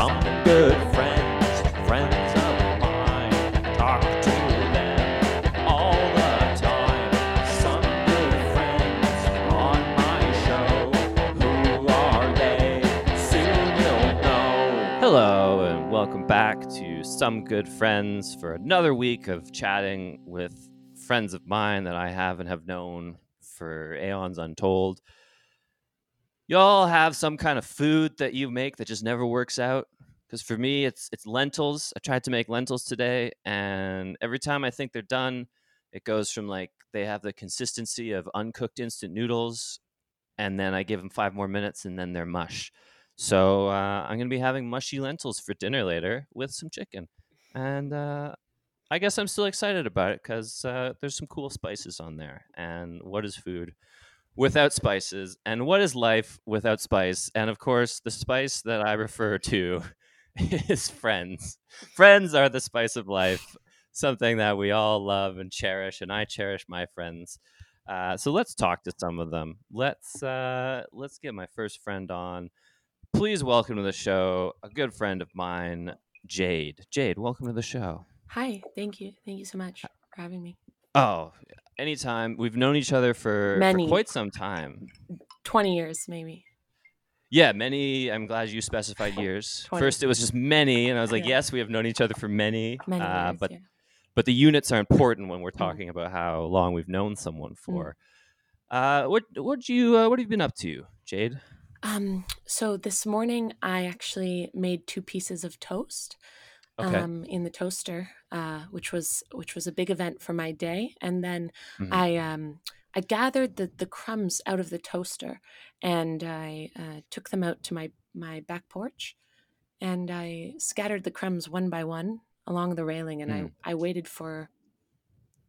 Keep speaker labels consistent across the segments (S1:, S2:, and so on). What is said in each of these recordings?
S1: Some good friends, friends of mine. Talk to them all the time. Some good friends on my show. Who are they? Soon you'll know. Hello, and welcome back to Some Good Friends for another week of chatting with friends of mine that I have and have known for aeons untold. Y'all have some kind of food that you make that just never works out. Because for me, it's it's lentils. I tried to make lentils today, and every time I think they're done, it goes from like they have the consistency of uncooked instant noodles, and then I give them five more minutes, and then they're mush. So uh, I'm gonna be having mushy lentils for dinner later with some chicken, and uh, I guess I'm still excited about it because uh, there's some cool spices on there. And what is food without spices? And what is life without spice? And of course, the spice that I refer to is friends. Friends are the spice of life, something that we all love and cherish. And I cherish my friends. Uh, so let's talk to some of them. Let's uh, let's get my first friend on. Please welcome to the show a good friend of mine, Jade. Jade, welcome to the show.
S2: Hi, thank you. Thank you so much for having me.
S1: Oh, anytime. We've known each other for, for quite some time.
S2: 20 years, maybe.
S1: Yeah, many. I'm glad you specified years.
S2: Twenty.
S1: First, it was just many, and I was like,
S2: Yeah.
S1: yes, we have known each other for many.
S2: Many
S1: uh,
S2: years,
S1: but
S2: yeah.
S1: but the units are important when we're
S2: Mm.
S1: talking about how long we've known someone for. Uh, what what do you uh, what have you been up to, Jade?
S2: Um, so this morning I actually made two pieces of toast
S1: Okay.
S2: um, in the toaster, uh, which was which was a big event for my day. And then
S1: Mhm.
S2: I um, I gathered the, the crumbs out of the toaster and I uh, took them out to my, my back porch and I scattered the crumbs one by one along the railing and
S1: Mm.
S2: I, I waited for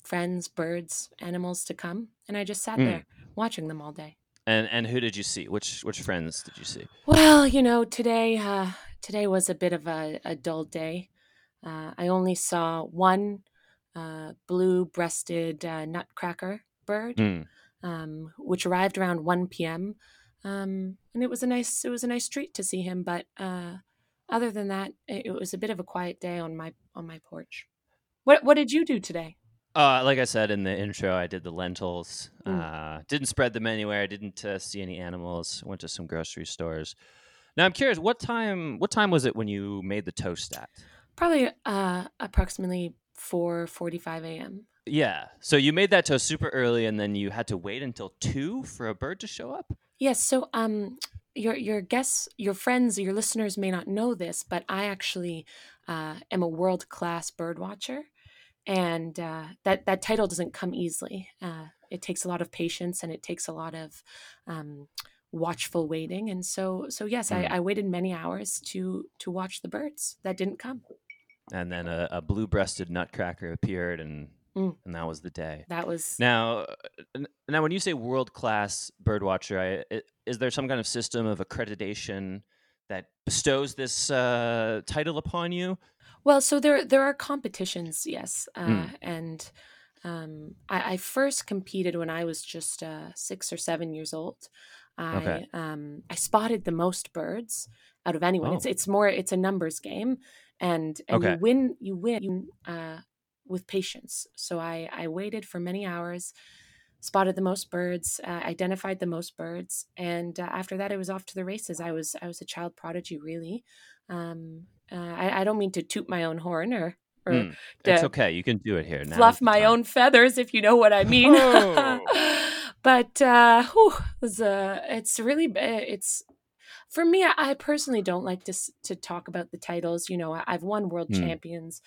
S2: friends, birds, animals to come and I just sat
S1: Mm.
S2: there watching them all day.
S1: And and who did you see? Which which friends did you see?
S2: Well, you know, today uh, today was a bit of a, a dull day. Uh, I only saw one uh, blue-breasted uh, nutcracker bird,
S1: Mm.
S2: um, which arrived around one p.m. Um, and it was a nice it was a nice treat to see him. But uh, other than that, it, it was a bit of a quiet day on my on my porch. What what did you do today?
S1: Uh, like I said in the intro, I did the lentils.
S2: Mm.
S1: Uh, didn't spread them anywhere. I didn't uh, see any animals. Went to some grocery stores. Now I'm curious, what time? What time was it when you made the toast at?
S2: Probably uh, approximately four forty-five a.m.
S1: Yeah. So you made that toast super early, and then you had to wait until two for a bird to show up.
S2: Yes. So, um, your your guests, your friends, your listeners may not know this, but I actually uh, am a world class bird watcher, and uh, that that title doesn't come easily. Uh, it takes a lot of patience, and it takes a lot of um, watchful waiting. And so, so yes, I,
S1: Mm.
S2: I waited many hours to to watch the birds that didn't come.
S1: And then a, a blue-breasted nutcracker appeared, and
S2: Mm.
S1: and that was the day.
S2: That was
S1: Now, uh, now, when you say world-class bird watcher, I, is there some kind of system of accreditation that bestows this uh, title upon you?
S2: Well, so there there are competitions, yes, uh,
S1: Mm.
S2: and um, I, I first competed when I was just uh, six or seven years old. I
S1: Okay.
S2: um, I spotted the most birds out of anyone. It's
S1: Oh.
S2: it's more it's a numbers game, and and
S1: Okay.
S2: you win you win you, uh, with patience. So I I waited for many hours, spotted the most birds, uh, identified the most birds, and uh, after that, it was off to the races. I was I was a child prodigy, really. Um, uh, I, I don't mean to toot my own horn or or
S1: Mm. It's okay. You can do it here. Now
S2: fluff my own feathers, if you know what I mean.
S1: Oh.
S2: but uh, whew, it was, uh, it's really b- it's for me. I, I personally don't like to to talk about the titles. You know, I, I've won world
S1: Hmm.
S2: champions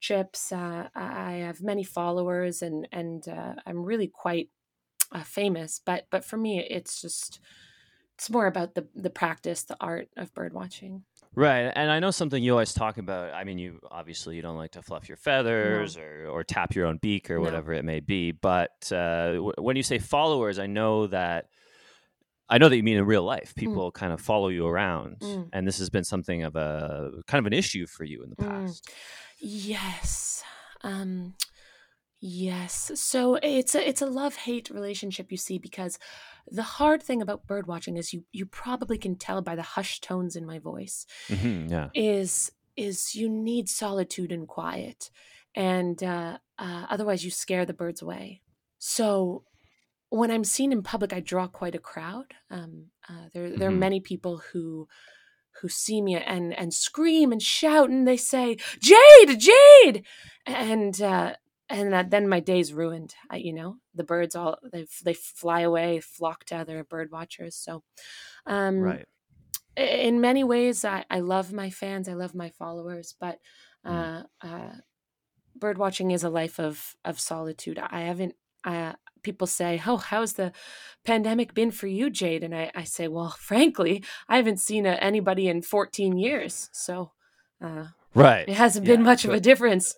S2: chips. Uh, I have many followers, and and uh, I'm really quite uh, famous. But but for me, it's just it's more about the the practice, the art of bird watching.
S1: Right, and I know something you always talk about. I mean, you obviously you don't like to fluff your feathers or, or tap your own beak or
S2: No.
S1: whatever it may be. But uh, w- when you say followers, I know that I know that you mean in real life. People kind of follow you around,
S2: Mm.
S1: and this has been something of a kind of an issue for you in the
S2: Mm.
S1: past.
S2: Yes. Um yes. So it's a it's a love-hate relationship you see because the hard thing about bird watching is you you probably can tell by the hushed tones in my voice
S1: hmm yeah.
S2: is is you need solitude and quiet and uh, uh, otherwise you scare the birds away so when i'm seen in public i draw quite a crowd um, uh, there, there are
S1: Mhm.
S2: many people who who see me and and scream and shout and they say jade jade and uh and that, then my day's ruined I, you know the birds all they they fly away flock to other bird watchers so um
S1: Right.
S2: in many ways I, I love my fans i love my followers but uh,
S1: Mm.
S2: uh bird watching is a life of of solitude i haven't uh people say oh how's the pandemic been for you jade and i, I say well frankly i haven't seen uh anybody in 14 years so uh
S1: Right.
S2: it hasn't been
S1: Yeah,
S2: much of a difference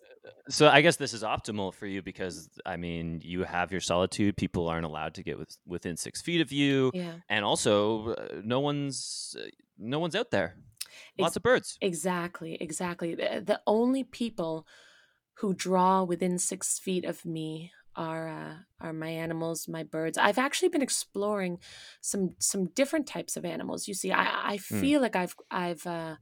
S1: So I guess this is optimal for you because I mean you have your solitude. People aren't allowed to get with, within six feet of you,
S2: yeah
S1: and also uh, no one's uh, no one's out there. Lots
S2: Ex-
S1: of birds.
S2: Exactly, exactly. The, the only people who draw within six feet of me are uh, are my animals, my birds. I've actually been exploring some some different types of animals. You see, I I feel like I've I've uh,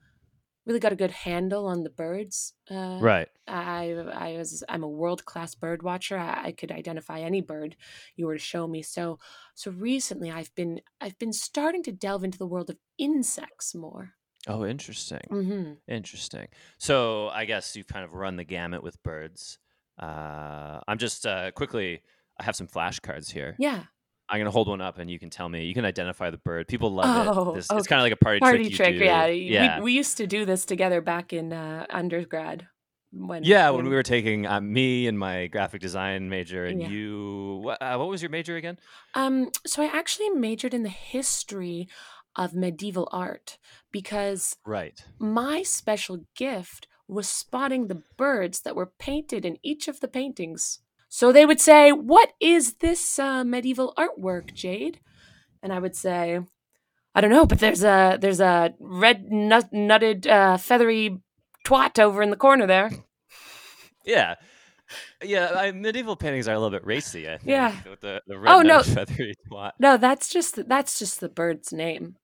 S2: really got a good handle on the birds. Uh,
S1: Right.
S2: I I was I'm a world class bird watcher. I, I could identify any bird you were to show me. So so recently I've been I've been starting to delve into the world of insects more.
S1: Oh, interesting.
S2: hmm
S1: Interesting. So I guess you've kind of run the gamut with birds. Uh, I'm just uh, quickly. I have some flashcards here.
S2: Yeah.
S1: I'm gonna hold one up, and you can tell me. You can identify the bird. People love
S2: Oh,
S1: it. This,
S2: okay.
S1: It's kind of like a party,
S2: Party
S1: trick.
S2: trick, yeah.
S1: Yeah.
S2: We, we used to do this together back in uh, undergrad. When
S1: yeah, when we were taking uh, me and my graphic design major, and
S2: Yeah.
S1: you. What, uh, what was your major again?
S2: Um, so I actually majored in the history of medieval art because
S1: Right.
S2: my special gift was spotting the birds that were painted in each of the paintings. So they would say, "What is this uh, medieval artwork, Jade?" And I would say, "I don't know, but there's a there's a red nut, nutted uh, feathery twat over in the corner there."
S1: Yeah. Yeah, I, medieval paintings are a little bit racy. I think.
S2: Yeah.
S1: With the, the red
S2: Oh, no.
S1: feathery twat.
S2: No, that's just that's just the bird's name.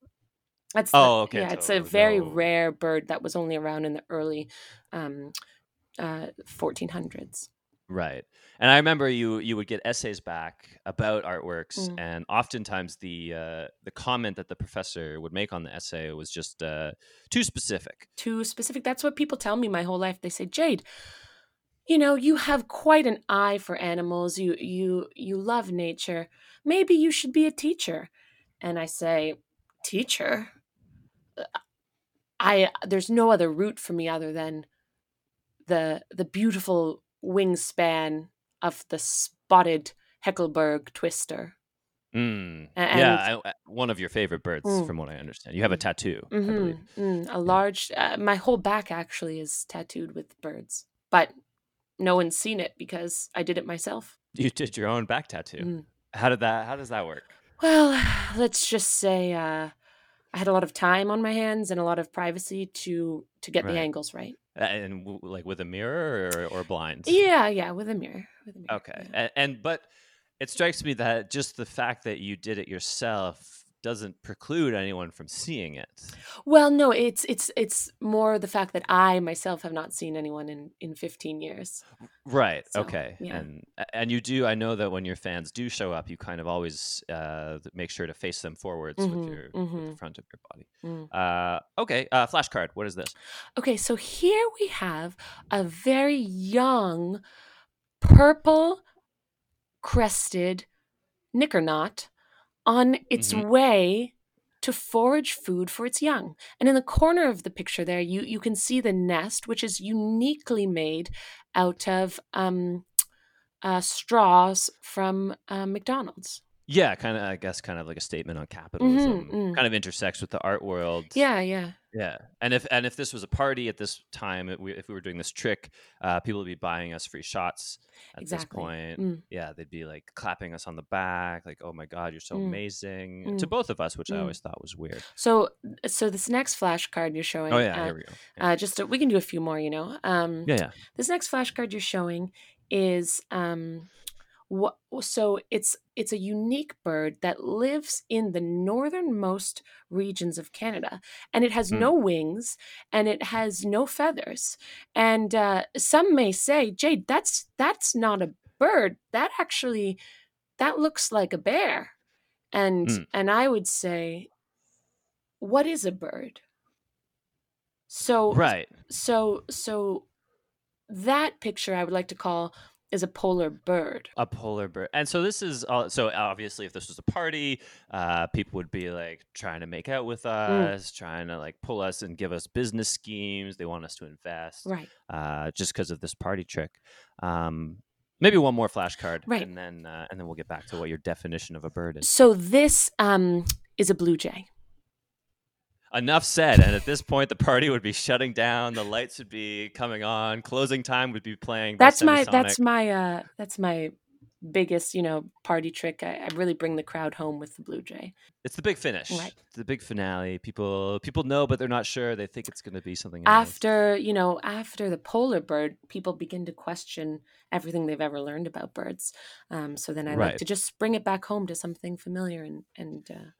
S2: That's the,
S1: Oh, okay,
S2: Yeah, it's a very
S1: no-
S2: rare bird that was only around in the early um, uh, 1400s.
S1: Right. And I remember you you would get essays back about artworks,
S2: Mm.
S1: and oftentimes the uh, the comment that the professor would make on the essay was just uh, too specific.
S2: Too specific. That's what people tell me my whole life. They say, Jade, you know, you have quite an eye for animals. You you you love nature. Maybe you should be a teacher. And I say, teacher. Uh, I there's no other route for me other than the the beautiful wingspan of the spotted Heckelberg twister.
S1: Mm.
S2: A-
S1: yeah, I, one of your favorite birds,
S2: Mm.
S1: from what I understand. You have a tattoo, I
S2: Mhm,
S1: believe.
S2: mm, a large. Uh, my whole back actually is tattooed with birds, but no one's seen it because I did it myself.
S1: You did your own back tattoo.
S2: Mm.
S1: How did that? How does that work?
S2: Well, let's just say uh, I had a lot of time on my hands and a lot of privacy to to get the angles right.
S1: And w- like with a mirror or, or blinds?
S2: Yeah, yeah, with a mirror. With a mirror.
S1: Okay.
S2: yeah.
S1: And, and but it strikes me that just the fact that you did it yourself doesn't preclude anyone from seeing it.
S2: Well, no, it's it's it's more the fact that I myself have not seen anyone in in 15 years.
S1: Right.
S2: So,
S1: okay.
S2: yeah.
S1: And and you do. I know that when your fans do show up, you kind of always uh, make sure to face them forwards
S2: Mhm,
S1: with your with the
S2: mhm.
S1: front of your body.
S2: Mm.
S1: Uh, okay. Uh, flashcard. What is this?
S2: Okay, so here we have a very young purple crested knickerknot on its
S1: Mhm.
S2: way to forage food for its young. And in the corner of the picture there, you, you can see the nest, which is uniquely made out of um, uh, straws from uh, McDonald's.
S1: Yeah, kind of. I guess kind of like a statement on capitalism.
S2: mm.
S1: Kind of intersects with the art world.
S2: Yeah, yeah.
S1: Yeah, and if and if this was a party at this time, if we, if we were doing this trick, uh, people would be buying us free shots at this point.
S2: Mm.
S1: Yeah, they'd be like clapping us on the back, like "Oh my God, you're so
S2: Mm.
S1: amazing!" To
S2: Mm.
S1: both of us, which I
S2: Mm.
S1: always thought was weird.
S2: So, so this next flashcard you're showing.
S1: Oh yeah,
S2: uh,
S1: here we go. Yeah,
S2: uh, just to, we can do a few more, you know. Um,
S1: yeah, yeah.
S2: This next flashcard you're showing is um, so it's it's a unique bird that lives in the northernmost regions of Canada, and it has
S1: Hmm.
S2: no wings and it has no feathers. And uh, some may say, Jade, that's that's not a bird. That actually that looks like a bear. And
S1: Mm.
S2: and I would say, what is a bird? So
S1: Right.
S2: so so that picture I would like to call is a polar bird.
S1: A polar bird. And so this is all, so obviously if this was a party, uh, people would be like trying to make out with us, trying to like pull us and give us business schemes. They want us to invest
S2: Right.
S1: uh, just because of this party trick. Um, maybe one more flashcard,
S2: Right.
S1: and then uh, and then we'll get back to what your definition of a bird is.
S2: So this um is a blue jay.
S1: Enough said. And at this point, the party would be shutting down. The lights would be coming on. Closing time would be playing.
S2: That's my that's my uh that's my biggest, you know, party trick. I, I really bring the crowd home with the blue jay.
S1: It's the big finish.
S2: Right.
S1: It's the big finale. People people know, but they're not sure. They think it's going to be something else.
S2: After, you know, after the polar bird, people begin to question everything they've ever learned about birds. Um, so then I like to just bring it back home to something familiar and and uh,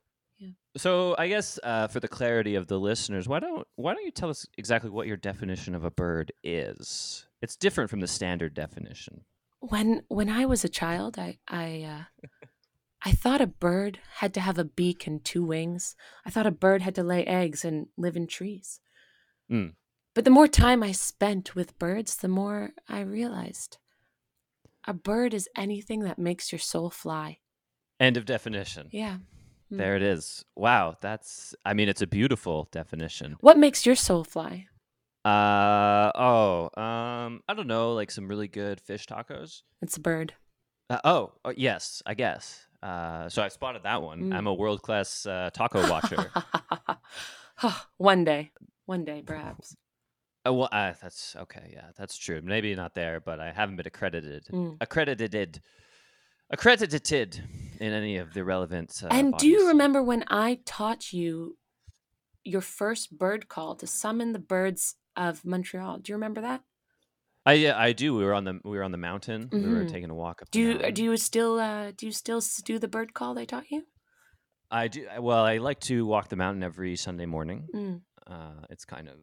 S1: So I guess uh, for the clarity of the listeners, why don't why don't you tell us exactly what your definition of a bird is? It's different from the standard definition.
S2: when when I was a child, I I uh, I thought a bird had to have a beak and two wings. I thought a bird had to lay eggs and live in trees.
S1: Mm.
S2: But the more time I spent with birds, the more I realized a bird is anything that makes your soul fly.
S1: End of definition.
S2: Yeah. Mm.
S1: There it is. Wow, that's I mean it's a beautiful definition.
S2: What makes your soul fly?
S1: Uh oh, um I don't know, like some really good fish tacos.
S2: It's a bird.
S1: Uh, oh, uh, yes, I guess. Uh, so I spotted that one.
S2: Mm.
S1: I'm a world class uh, taco watcher.
S2: one day. One day, perhaps.
S1: uh, well, uh, that's okay. Yeah, that's true. Maybe not there, but I haven't been accredited.
S2: Mm.
S1: Accredited. Accredited in any of the relevant. Uh,
S2: and do you remember when I taught you your first bird call to summon the birds of Montreal? Do you remember that?
S1: I yeah, I do. We were on the we were on the mountain. We were
S2: Mhm.
S1: taking a walk up.
S2: Do you do you still uh, do you still do the bird call they taught you?
S1: I do. Well, I like to walk the mountain every Sunday morning.
S2: Mm.
S1: uh, it's kind of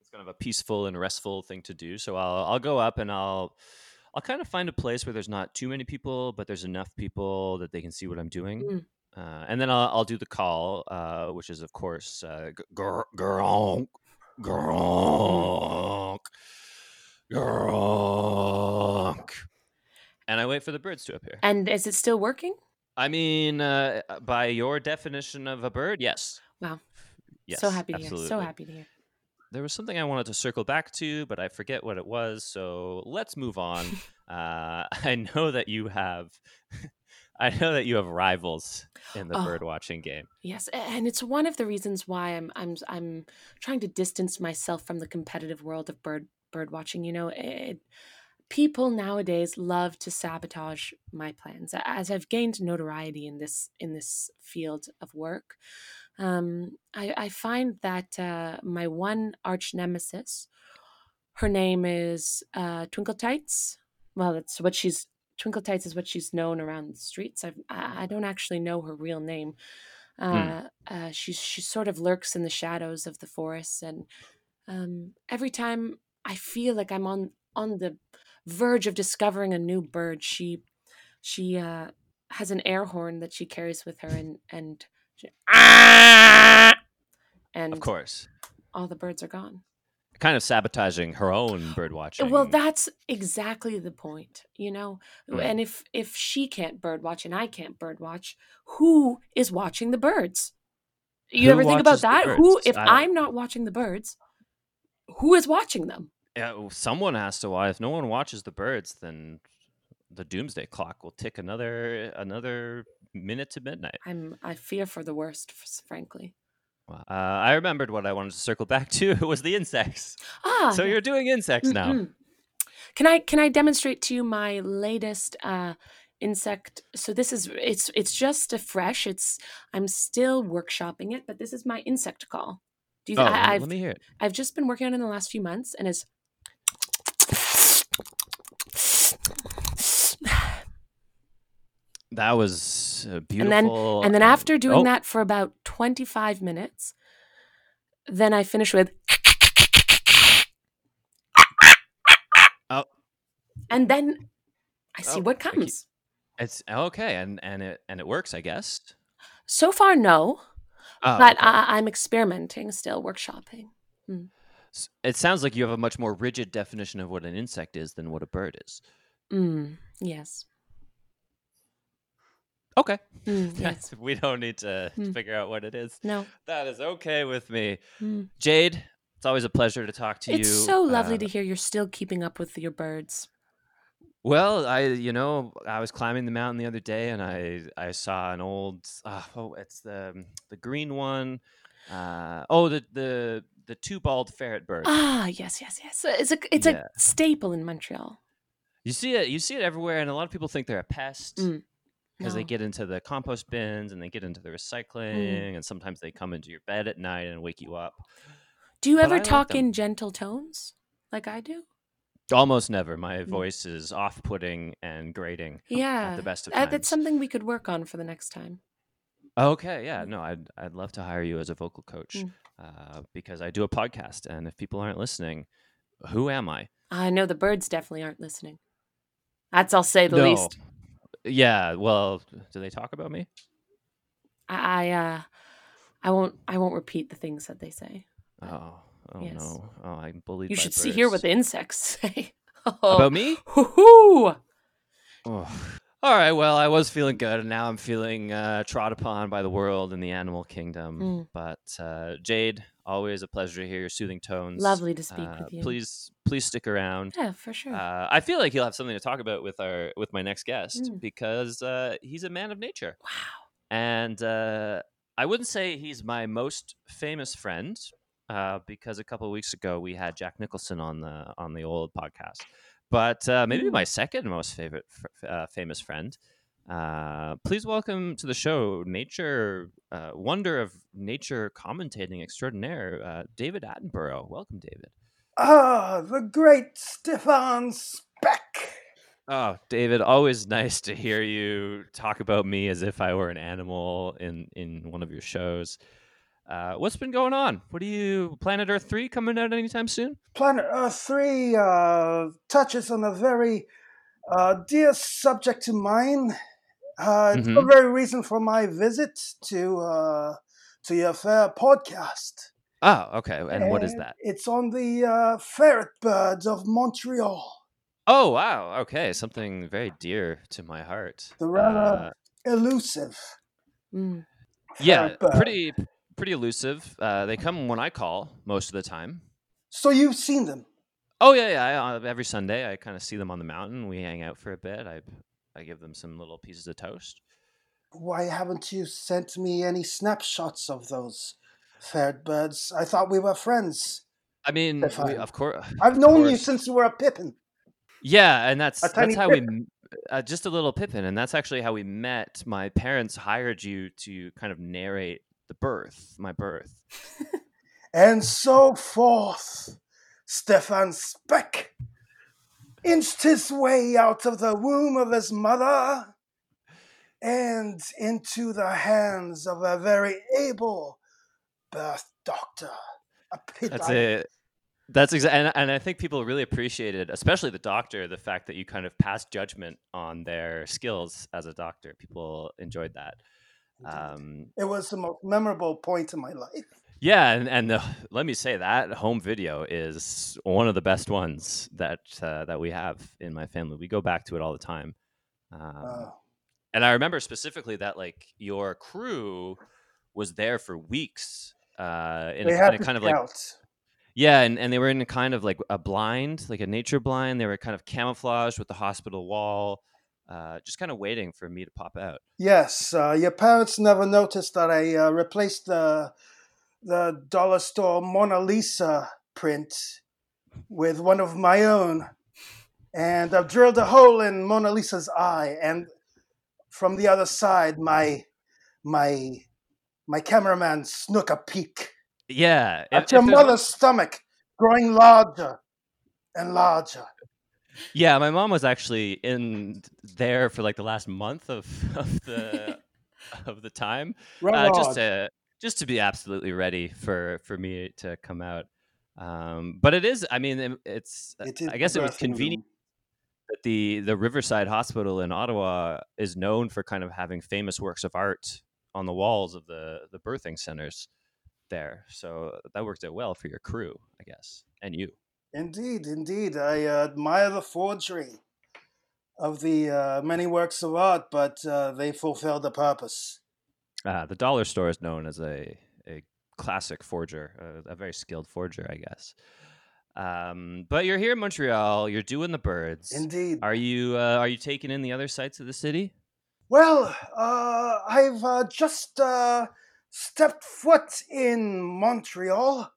S1: it's kind of a peaceful and restful thing to do. So I'll I'll go up and I'll I'll kind of find a place where there's not too many people, but there's enough people that they can see what I'm doing.
S2: Mm.
S1: Uh, and then I'll, I'll do the call, uh, which is of course uh, gronk, gronk, gronk, and I wait for the birds to appear.
S2: And is it still working?
S1: I mean, uh, by your definition of a bird, yes.
S2: Wow.
S1: Yes,
S2: so happy to hear. So happy to hear.
S1: There was something I wanted to circle back to, but I forget what it was. So let's move on. uh, I know that you have, I know that you have rivals in the
S2: Oh.
S1: bird watching game.
S2: Yes, and it's one of the reasons why I'm I'm I'm trying to distance myself from the competitive world of bird bird watching. You know, it, people nowadays love to sabotage my plans. As I've gained notoriety in this in this field of work, um, I, I find that uh, my one arch nemesis, her name is uh, Twinkle Tights. Well, that's what she's. Twinkle Tights is what she's known around the streets. I've, I I don't actually know her real name. Uh, uh, she she sort of lurks in the shadows of the forests, and um, every time I feel like I'm on on the verge of discovering a new bird, she she uh, has an air horn that she carries with her, and and she, and
S1: Of course,
S2: all the birds are gone.
S1: kind of sabotaging her own bird watching.
S2: Well, that's exactly the point, you know.
S1: Mm.
S2: And if if she can't bird watch and I can't bird watch, who is watching the birds? You
S1: Who
S2: ever think about that? Who, if I'm not watching the birds, who is watching them?
S1: Yeah, someone has to watch. If no one watches the birds, then the doomsday clock will tick another another minute to midnight.
S2: I'm I fear for the worst, frankly.
S1: Well, Uh, I remembered what I wanted to circle back to. Was the insects.
S2: Ah,
S1: so you're doing insects now.
S2: Mm-mm. Can I can I demonstrate to you my latest uh, insect? So this is it's it's just a fresh. It's I'm still workshopping it, but this is my insect call. Do you,
S1: Oh,
S2: I, I've
S1: let me hear it.
S2: I've just been working on it in the last few months, and it's
S1: That was uh,
S2: And
S1: beautiful.
S2: then and then after doing
S1: oh,
S2: that for about 25 minutes, then I finish with
S1: Oh.
S2: And then I see
S1: Oh,
S2: what comes.
S1: it's okay, and and it and it works, I guess.
S2: So far no,
S1: Oh,
S2: but
S1: okay.
S2: I, I'm experimenting still, workshopping.
S1: S- it sounds like you have a much more rigid definition of what an insect is than what a bird is.
S2: Mm, yes.
S1: Okay,
S2: Mm, yes.
S1: we don't need to
S2: Hmm.
S1: figure out what it is.
S2: No.
S1: That is okay with me.
S2: Mm.
S1: Jade, it's always a pleasure to talk to
S2: It's
S1: you.
S2: It's so lovely
S1: Uh,
S2: to hear you're still keeping up with your birds.
S1: Well, I you know I was climbing the mountain the other day and I I saw an old uh, oh it's the the green one. Uh, oh the the the two bald ferret bird.
S2: Ah, yes, yes, yes. It's a it's
S1: Yeah.
S2: a staple in Montreal.
S1: You see it you see it everywhere and a lot of people think they're a pest
S2: Mm,
S1: because they get into the compost bins and they get into the recycling and sometimes they come into your bed at night and wake you up.
S2: Do you
S1: but
S2: ever
S1: like
S2: talk in gentle tones like I do?
S1: Almost never. My
S2: Mm.
S1: voice is off-putting and grating.
S2: Yeah.
S1: The best of times.
S2: that's something we could work on for the next time.
S1: Okay, yeah, no, I'd I'd love to hire you as a vocal coach
S2: Mm.
S1: uh, because I do a podcast, and if people aren't listening, who am I?
S2: I know the birds definitely aren't listening. That's I'll say the
S1: No.
S2: least.
S1: Yeah, well, do they talk about me?
S2: I, I uh I won't I won't repeat the things that they say.
S1: Oh, oh
S2: Yes.
S1: no, oh, I'm bullied.
S2: You should see here what the insects say. oh.
S1: about me.
S2: Hoo-hoo!
S1: Oh. All right, well, I was feeling good, and now I'm feeling uh, trod upon by the world and the animal kingdom.
S2: Mm.
S1: But uh, Jade, always a pleasure to hear your soothing tones.
S2: Lovely to speak
S1: Uh,
S2: with you.
S1: Please, please stick around.
S2: Yeah, for sure.
S1: Uh, I feel like you'll have something to talk about with our with my next guest
S2: Mm.
S1: because uh, he's a man of nature,
S2: wow.
S1: and uh, I wouldn't say he's my most famous friend uh, because a couple of weeks ago we had Jack Nicholson on the on the old podcast, but uh, maybe
S2: Mm.
S1: my second most favorite fr- uh, famous friend. Uh, please welcome to the show, nature uh, wonder of nature commentating extraordinaire, uh, David Attenborough. Welcome, David.
S3: Ah, the great Stefan Speck.
S1: Oh, David, always nice to hear you talk about me as if I were an animal in in one of your shows. Uh, what's been going on? What are you Planet Earth three coming out anytime soon?
S3: Planet Earth 3 uh, touches on a very uh, dear subject to mine. Uh, it's the very reason for my visit to uh, to your fair podcast.
S1: Oh, okay. And what is that?
S3: It's on the uh, ferret birds of Montreal.
S1: Oh, wow. Okay, something very dear to my heart.
S3: The rather
S1: Uh,
S3: elusive.
S2: Mm.
S1: yeah,
S3: bird.
S1: pretty pretty elusive. Uh, they come when I call most of the time.
S3: So you've seen them.
S1: Oh yeah, yeah. I, uh, every Sunday, I kind of see them on the mountain. We hang out for a bit. I I give them some little pieces of toast.
S3: Why haven't you sent me any snapshots of those ferret birds? I thought we were friends.
S1: I mean, we, of course.
S3: I've known you since you were a Pippin.
S1: Yeah, and that's that's how we
S3: Pippin.
S1: m- uh, just a little Pippin, and that's actually how we met. My parents hired you to kind of narrate the birth, my birth.
S3: And so forth, Stefan Speck inched his way out of the womb of his mother and into the hands of a very able birth doctor. A
S1: That's it. That's exactly, and, and I think people really appreciated, especially the doctor, the fact that you kind of passed judgment on their skills as a doctor. People enjoyed that. Um,
S3: It was the most memorable point in my life.
S1: Yeah, and and the, let me say that home video is one of the best ones that uh, that we have in my family. We go back to it all the time. Um,
S3: Uh,
S1: and I remember specifically that like your crew was there for weeks uh, in,
S3: they
S1: a,
S3: had
S1: in a kind of like yeah, and, and they were in a kind of like a blind, like a nature blind. They were kind of camouflaged with the hospital wall, uh, just kind of waiting for me to pop out.
S3: Yes, uh, your parents never noticed that I uh, replaced the the dollar store Mona Lisa print with one of my own, and I've drilled a hole in Mona Lisa's eye, and from the other side, my my my cameraman snook a peek
S1: Yeah, if-
S3: at your
S1: if there's one-
S3: mother's stomach growing larger and larger.
S1: Yeah, my mom was actually in there for like the last month of, of the of the time,
S3: Right
S1: uh, just to just to be absolutely ready for for me to come out. Um, but it is, I mean, it- it's.
S3: It is
S1: I guess it was convenient that the the Riverside Hospital in Ottawa is known for kind of having famous works of art on the walls of the the birthing centers there. So that worked out well for your crew, I guess, and you.
S3: Indeed, indeed. I uh, admire the forgery of the uh, many works of art, but uh, they fulfill the purpose.
S1: Uh, the dollar store is known as a, a classic forger, a, a very skilled forger, I guess. Um, but you're here in Montreal. You're doing the birds.
S3: Indeed.
S1: Are you uh, are you taking in the other sights of the city?
S3: Well, uh, I've uh, just uh, stepped foot in Montreal,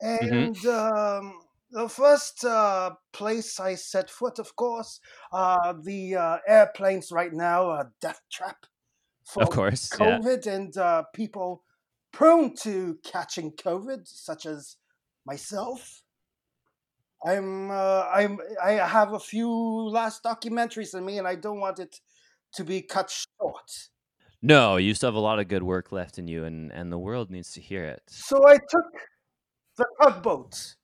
S3: and um, the first uh, place I set foot, of course, uh, the uh, airplanes right now, a death trap for
S1: Of course. Yeah.
S3: COVID and uh, people prone to catching COVID, such as myself. I'm, uh, I'm, I have a few last documentaries in me, and I don't want it to be cut short.
S1: No, you still have a lot of good work left in you, and and the world needs to hear it.
S3: So I took the tugboat,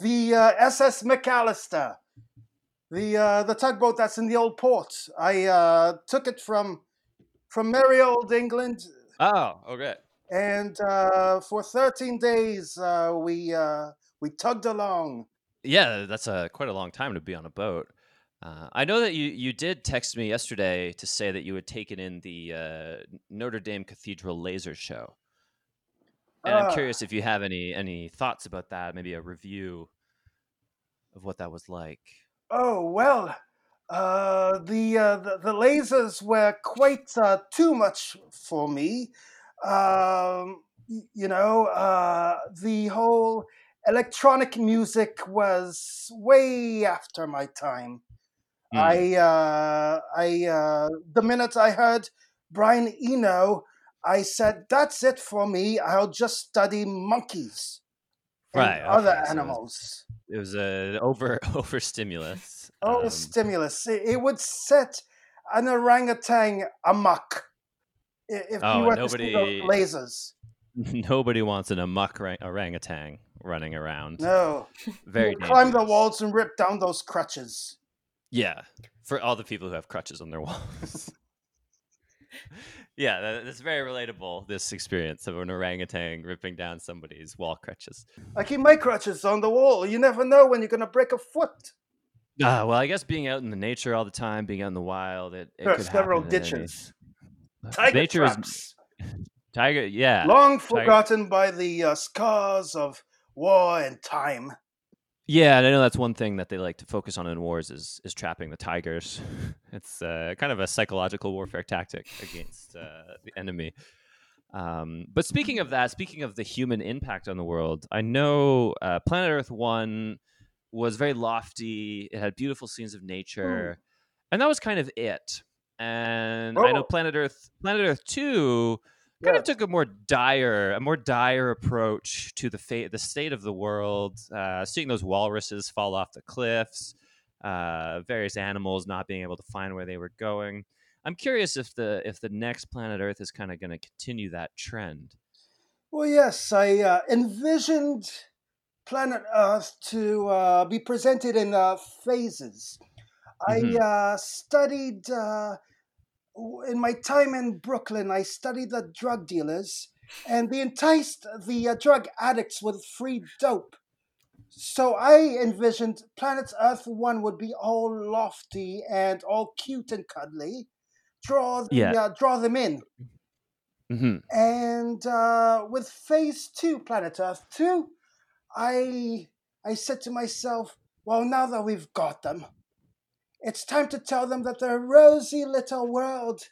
S3: the uh, SS McAllister, the uh, the tugboat that's in the old port. I uh, took it from from merry old England,
S1: Oh, okay.
S3: and uh, for 13 days uh, we uh, we tugged along.
S1: Yeah, that's a quite a long time to be on a boat. Uh, I know that you, you did text me yesterday to say that you had taken in the uh, Notre Dame Cathedral laser show, and I'm
S3: Ah.
S1: curious if you have any any thoughts about that. Maybe a review of what that was like.
S3: Oh well, uh, the, uh, the the lasers were quite uh, too much for me. Um, you know, uh, the whole electronic music was way after my time.
S1: Hmm.
S3: I uh, I uh, the minute I heard Brian Eno, I said, "That's it for me. I'll just study monkeys
S1: Right,
S3: other
S1: okay, so it was-
S3: animals."
S1: It was a over over stimulus.
S3: Oh,
S1: Um,
S3: stimulus! It, it would set an orangutan amok if
S1: Oh,
S3: you were to see
S1: nobody-
S3: those lasers.
S1: nobody wants an amok orang- orangutan running around.
S3: No,
S1: Very
S3: climb the walls and rip down those crutches.
S1: Yeah, for all the people who have crutches on their walls. Yeah, that's very relatable. This experience of an orangutan ripping down somebody's wall crutches.
S3: I keep my crutches on the wall. You never know when you're gonna break a foot.
S1: Ah, well, I guess being out in the nature all the time, being out in the wild, it, it
S3: There are
S1: could
S3: several
S1: happen at any-
S3: ditches, tiger
S1: nature is
S3: traps,
S1: tiger. Yeah,
S3: long
S1: tiger-
S3: forgotten by the uh, scars of war and time.
S1: Yeah, and I know that's one thing that they like to focus on in wars is is trapping the tigers. It's uh, kind of a psychological warfare tactic against uh, the enemy. Um, but speaking of that, speaking of the human impact on the world, I know uh, Planet Earth One was very lofty. It had beautiful scenes of nature, and that was kind of it. And I know
S3: Oh.
S1: Planet Earth, Planet Earth Two, kind of took a more dire, a more dire approach to the fate, the state of the world. Uh, seeing those walruses fall off the cliffs, uh, various animals not being able to find where they were going. I'm curious if the if the next Planet Earth is kind of going to continue that trend.
S3: Well, yes, I uh, envisioned planet Earth to uh, be presented in uh, phases.
S1: Mhm.
S3: I uh, studied, uh, in my time in Brooklyn, I studied the drug dealers and they enticed the uh, drug addicts with free dope. So I envisioned planet Earth 1 would be all lofty and all cute and cuddly. Draw, the,
S1: Yeah.
S3: uh, draw them in.
S1: hmm
S3: And uh, with phase two, Planet Earth two, I I said to myself, well, now that we've got them, it's time to tell them that their rosy little world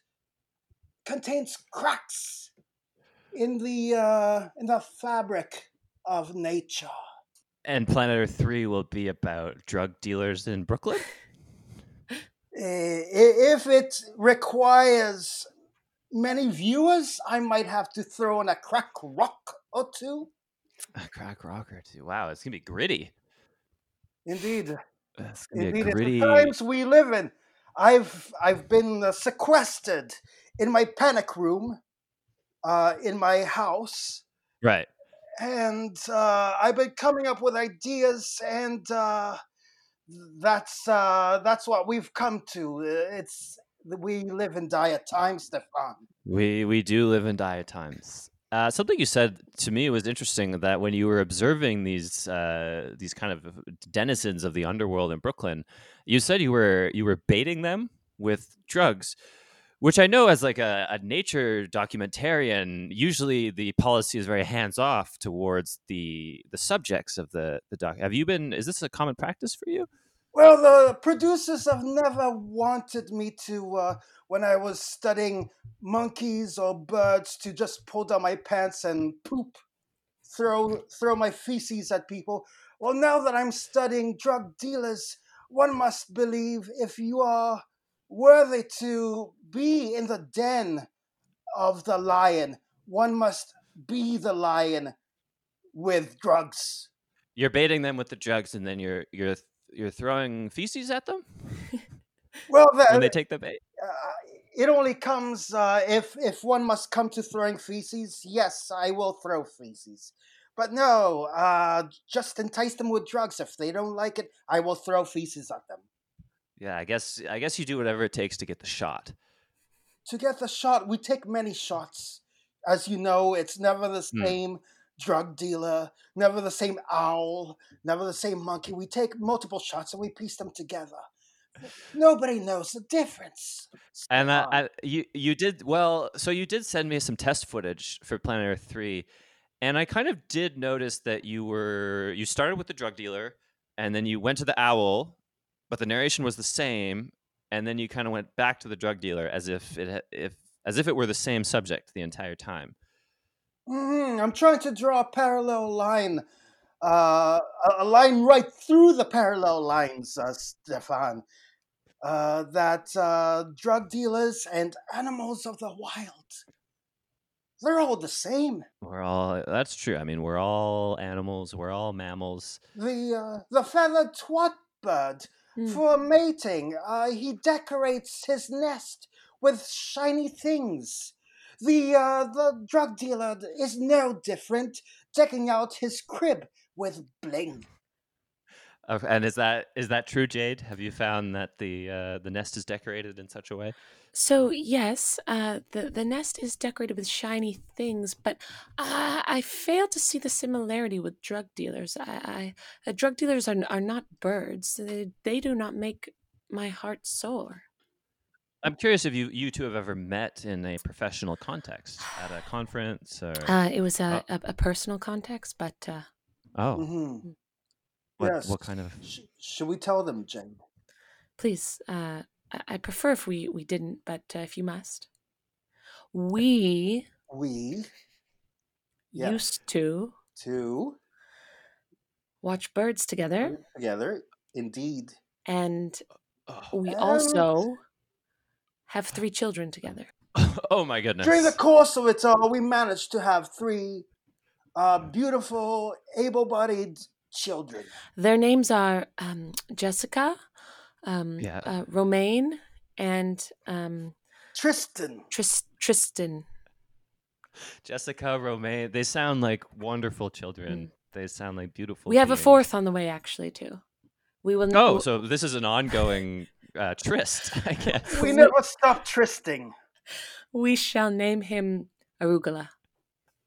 S3: contains cracks in the uh, in the fabric of nature.
S1: And Planet Earth Three will be about drug dealers in Brooklyn.
S3: If it requires many viewers, I might have to throw in a crack rock or two.
S1: A crack rock or two. Wow, it's gonna be gritty.
S3: Indeed.
S1: That's gonna be
S3: Indeed,
S1: gritty.
S3: the times we live in. I've I've been uh, sequestered in my panic room, uh, in my house,
S1: Right.
S3: and uh, I've been coming up with ideas, and uh, that's uh, that's what we've come to. Uh, It's we live in dire times, Stefan.
S1: We we do live in dire times. Uh, something you said to me was interesting that when you were observing these uh, these kind of denizens of the underworld in Brooklyn, you said you were you were baiting them with drugs, which I know as like a, a nature documentarian, usually the policy is very hands off towards the the subjects of the the doc. Have you been? Is this a common practice for you?
S3: Well, the producers have never wanted me to, uh, when I was studying monkeys or birds, to just pull down my pants and poop, throw throw my feces at people. Well, now that I'm studying drug dealers, one must believe if you are worthy to be in the den of the lion, one must be the lion with drugs.
S1: You're baiting them with the drugs, and then you're you're you're throwing feces at them
S3: Well, that,
S1: when they take the bait.
S3: uh, it only comes uh, if if one must come to throwing feces. Yes, I will throw feces, but no, uh, just entice them with drugs. If they don't like it, I will throw feces at them.
S1: Yeah, I guess I guess you do whatever it takes to get the shot.
S3: To get the shot, we take many shots. As you know, it's never the
S1: Hmm.
S3: same drug dealer, never the same owl, never the same monkey. We take multiple shots and we piece them together. Nobody knows the difference.
S1: And uh, I, you you did well. So you did send me some test footage for Planet Earth three, and I kind of did notice that you were you started with the drug dealer, and then you went to the owl, but the narration was the same, and then you kind of went back to the drug dealer as if it if as if it were the same subject the entire time.
S3: Mhm, I'm trying to draw a parallel line, uh, a, a line right through the parallel lines, uh, Stefan. Uh, that uh, drug dealers and animals of the wild, they're all the same.
S1: We're all that's true. I mean, we're all animals. We're all mammals.
S3: The uh, the feathered twat bird
S2: Hmm.
S3: for mating, uh, he decorates his nest with shiny things. The uh, the drug dealer is no different, checking out his crib with bling.
S1: Uh, and is that is that true, Jade? Have you found that the uh, the nest is decorated in such a way?
S2: So yes, uh, the the nest is decorated with shiny things, but uh, I fail to see the similarity with drug dealers. I, I uh, drug dealers are are not birds. They, they do not make my heart soar.
S1: I'm curious if you you two have ever met in a professional context at a conference or
S2: Uh, it was a,
S1: Oh.
S2: a, a personal context, but uh,
S1: oh
S3: hmm
S1: what
S3: yes.
S1: what kind of
S3: Sh- should we tell them, Jane?
S2: please, uh, I, I prefer if we, we didn't, but uh, if you must. We
S3: We Yes.
S2: used to
S3: two
S2: watch birds together,
S3: together, indeed.
S2: and
S1: oh,
S2: we also have three children together.
S1: oh my goodness
S3: During the course of it all, we managed to have three uh, beautiful, able-bodied children.
S2: Their names are um, Jessica, um,
S1: Yeah.
S2: uh, Romaine, and um,
S3: Tristan.
S2: Tris- Tristan.
S1: Jessica Romaine they sound like wonderful children they sound like beautiful
S2: Mm. We have a fourth on the way, actually, too. We will.
S1: oh so this is an ongoing uh, tryst I guess
S3: We never stop trysting.
S2: we shall name him Arugula.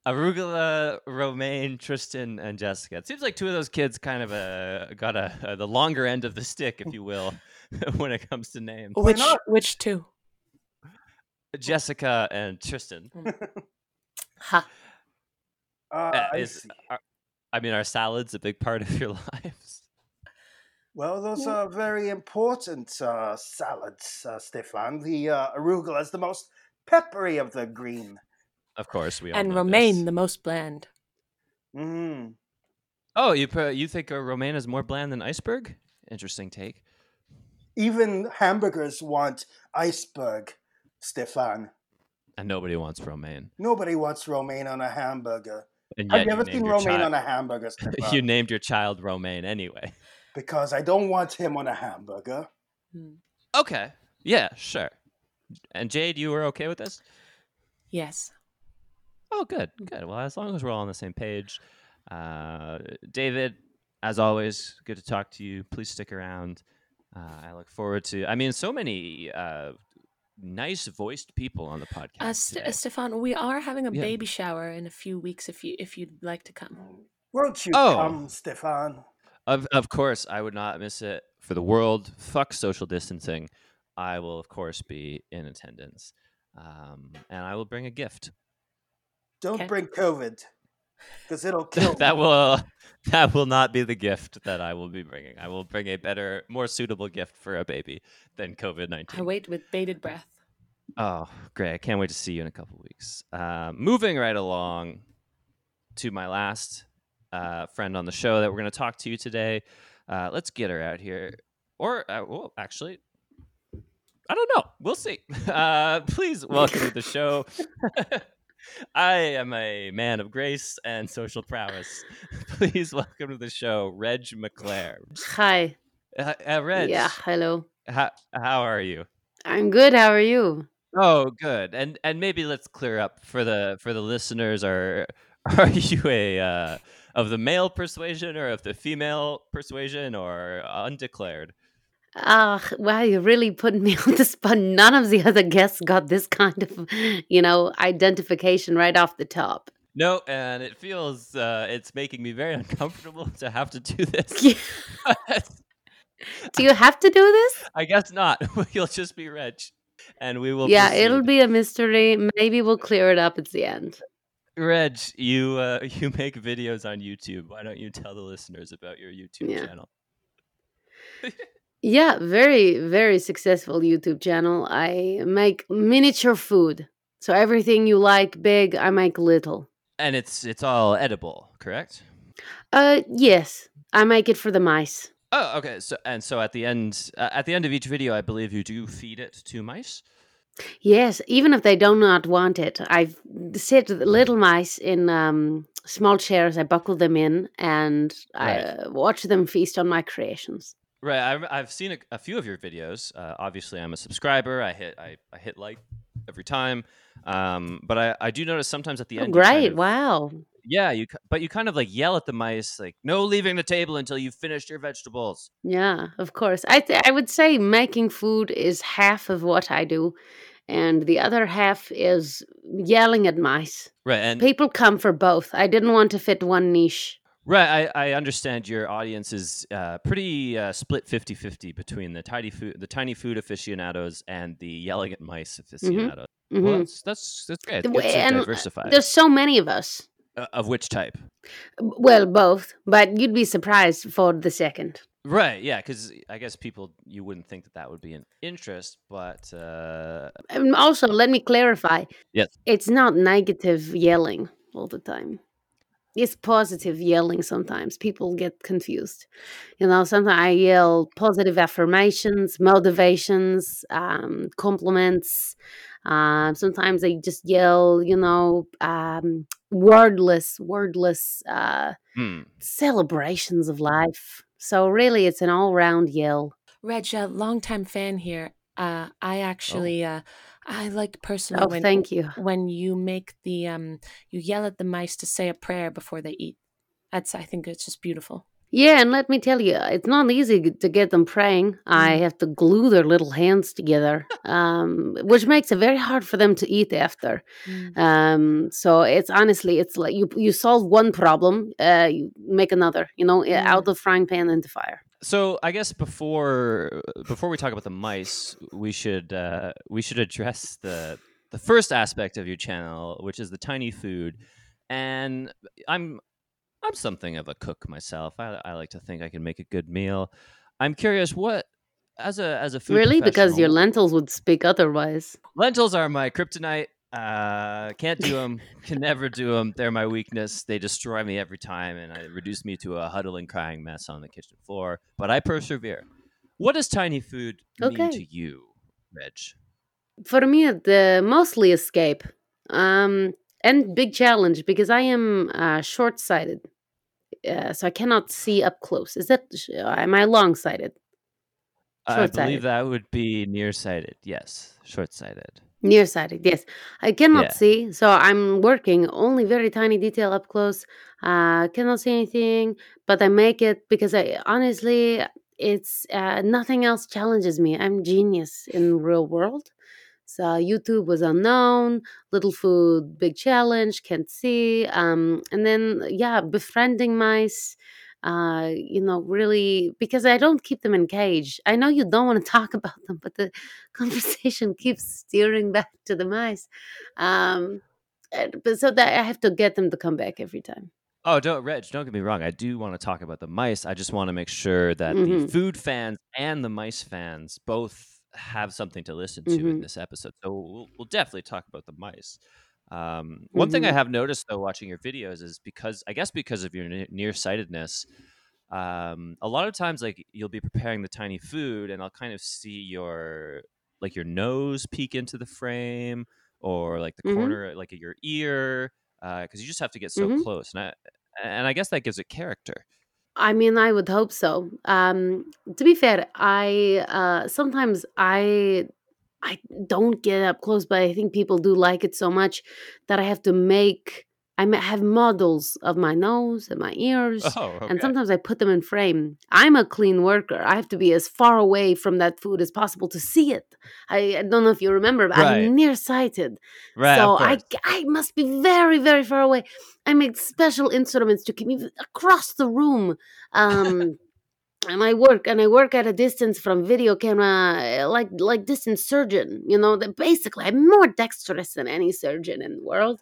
S1: Arugula, Romaine, Tristan, and Jessica. It seems like two of those kids kind of uh, got a, uh, the longer end of the stick, if you will, when it comes to names.
S2: Which which two?
S1: Jessica and Tristan.
S2: Ha.
S3: Uh,
S1: Uh,
S3: I see.
S1: are- I mean, are salads a big part of your lives?
S3: Well, those
S2: Yeah.
S3: are very important uh, salads, uh, Stefan. The uh, arugula is the most peppery of the green.
S1: Of course, we all
S2: And
S1: know
S2: Romaine,
S1: this.
S2: the most bland.
S3: Mm.
S1: Oh, you you think a Romaine is more bland than iceberg? Interesting take.
S3: Even hamburgers want iceberg, Stefan.
S1: And nobody wants romaine.
S3: Nobody wants romaine on a hamburger.
S1: And
S3: I've never seen romaine
S1: chi-
S3: on a hamburger, Stefan.
S1: you named your child Romaine anyway.
S3: Because I don't want him on a hamburger.
S2: Mm.
S1: Okay. Yeah, sure. And Jade, you were okay with this?
S2: Yes.
S1: Oh, good, good. Well, as long as we're all on the same page. Uh, David, as always, good to talk to you. Please stick around. Uh, I look forward to. I mean, so many uh, nice voiced people on the podcast.
S2: Uh, St- Stefan, we are having a
S1: Yeah.
S2: baby shower in a few weeks. If you if you'd like to come.
S3: Won't you
S1: Oh.
S3: come, Stefan?
S1: Of of course, I would not miss it for the world. Fuck social distancing. I will, of course, be in attendance, um, and I will bring a gift.
S3: Don't
S2: Okay.
S3: bring COVID, because it'll kill
S1: that will that will not be the gift that I will be bringing. I will bring a better, more suitable gift for a baby than COVID nineteen.
S2: I wait with bated breath.
S1: Oh, great! I can't wait to see you in a couple weeks. Uh, moving right along to my last uh, friend on the show that we're going to talk to you today. Uh, let's get her out here, or uh, well, actually, I don't know. We'll see. Uh, please welcome to the show. I am a man of grace and social prowess. Please welcome to the show, Reg McClare.
S4: Hi.
S1: Uh, uh, Reg,
S4: Yeah, hello.
S1: how, how are you?
S4: I'm good. How are you?
S1: Oh, good. And and maybe let's clear up for the for the listeners. Are are you a uh, of the male persuasion or of the female persuasion or undeclared?
S4: Ah, wow, you're really put me on the spot. None of the other guests got this kind of, you know, identification right off the top.
S1: No, and it feels uh, it's making me very uncomfortable to have to do this.
S4: Yeah. Do you have to do this?
S1: I guess not. You'll just be rich, and we will.
S4: yeah, it'll be a mystery. Maybe we'll clear it up at the end.
S1: Reg. You uh, you make videos on YouTube. Why don't you tell the listeners about your YouTube
S4: Yeah.
S1: channel?
S4: Yeah, very, very successful YouTube channel. I make miniature food. So everything you like big, I make little.
S1: And it's it's all edible, correct?
S4: Uh, yes, I make it for the mice.
S1: Oh, okay. So and so at the end, uh, at the end of each video, I believe you do feed it to mice.
S4: Yes, even if they do not want it, I sit little mice in um, small chairs. I buckle them in, and I
S1: Right.
S4: uh, watch them feast on my creations.
S1: Right. I've, I've seen a, a few of your videos. Uh, obviously, I'm a subscriber. I hit I, I hit like every time. Um, but I, I do notice sometimes at the
S4: Oh,
S1: end. you kind
S4: great!
S1: of-
S4: Wow.
S1: Yeah, you. But you kind of like yell at the mice, like "No leaving the table until you've finished your vegetables."
S4: Yeah, of course. I th- I would say making food is half of what I do, and the other half is yelling at mice.
S1: Right. And
S4: People come for both. I didn't want to fit one niche.
S1: Right, I, I understand your audience is uh, pretty uh, split 50-50 between the tiny food the tiny food aficionados and the yelling at mice aficionados. Well,
S4: Mhm.
S1: that's that's that's great. It's
S4: W-
S1: good to
S4: and, uh. There's so many of us.
S1: Uh, of which type?
S4: Well, both, but you'd be surprised for the second.
S1: Right, yeah, because I guess people you wouldn't think that that would be an interest, but uh,
S4: And also, let me clarify.
S1: Yes.
S4: It's not negative yelling all the time. It's positive yelling sometimes. People get confused. You know, sometimes I yell positive affirmations, motivations, um, compliments. Um, sometimes I just yell, you know, um, wordless, wordless uh,
S1: hmm.
S4: celebrations of life. So really, it's an all-round yell.
S2: Reg, a longtime fan here. Uh, I actually, uh, I like personally
S4: Oh,
S2: when
S4: thank you.
S2: when you make the um, you yell at the mice to say a prayer before they eat. That's I think it's just beautiful.
S4: Yeah, and let me tell you, it's not easy to get them praying. I have to glue their little hands together, um, which makes it very hard for them to eat after. Um, so it's honestly, it's like you you solve one problem, uh, you make another. You know, uh, out of frying pan into fire.
S1: So I guess before before we talk about the mice, we should uh, we should address the the first aspect of your channel, which is the tiny food. And I'm I'm something of a cook myself. I, I like to think I can make a good meal. I'm curious what as a as a food
S4: really, because your lentils would speak otherwise.
S1: lentils are my kryptonite. Uh, can't do them. can never do them. They're my weakness. They destroy me every time, and I reduce me to a huddling, crying mess on the kitchen floor. But I persevere. What does tiny food mean
S4: Okay.
S1: to you, Reg?
S4: For me, the mostly escape, um, and big challenge because I am uh, short-sighted. uh, so I cannot see up close. Is that am I long sighted?
S1: I believe that would be nearsighted. Yes, short-sighted.
S4: Nearsighted, yes. I cannot
S1: Yeah.
S4: see, so I'm working only very tiny detail up close. Uh, cannot see anything, but I make it because I honestly, it's uh, nothing else challenges me. I'm genius in real world. So YouTube was unknown, little food, big challenge, can't see. Um, and then yeah, befriending mice. Uh, you know, really because I don't keep them in cage. I know you don't want to talk about them, but the conversation keeps steering back to the mice. Um, but so that I have to get them to come back every time.
S1: Oh, don't, Reg, don't get me wrong. I do want to talk about the mice. I just want to make sure that the
S4: Mhm.
S1: food fans and the mice fans both have something to listen to in
S4: Mhm.
S1: this episode. So we'll, we'll definitely talk about the mice. Um, one thing I
S4: Mhm.
S1: have noticed though, watching your videos, is because I guess because of your ne- nearsightedness, um, a lot of times like you'll be preparing the tiny food, and I'll kind of see your like your nose peek into the frame, or like the
S4: Mhm.
S1: corner like your ear, because you just have to get so
S4: Mhm.
S1: close, and I and I guess that gives it character.
S4: I mean, I would hope so. Um, to be fair, I uh, sometimes I I don't get up close, but I think people do like it so much that I have to make I have models of my nose and my ears,
S1: Oh, okay.
S4: and sometimes I put them in frame. I'm a clean worker. I have to be as far away from that food as possible to see it. I, I don't know if you remember, but
S1: Right.
S4: I'm nearsighted.
S1: right,
S4: so I. I must be very, very far away. I make special instruments to keep me across the room. Um, and I work and I work at a distance from video camera, uh, like like distance surgeon. You know, that basically I'm more dexterous than any surgeon in the world.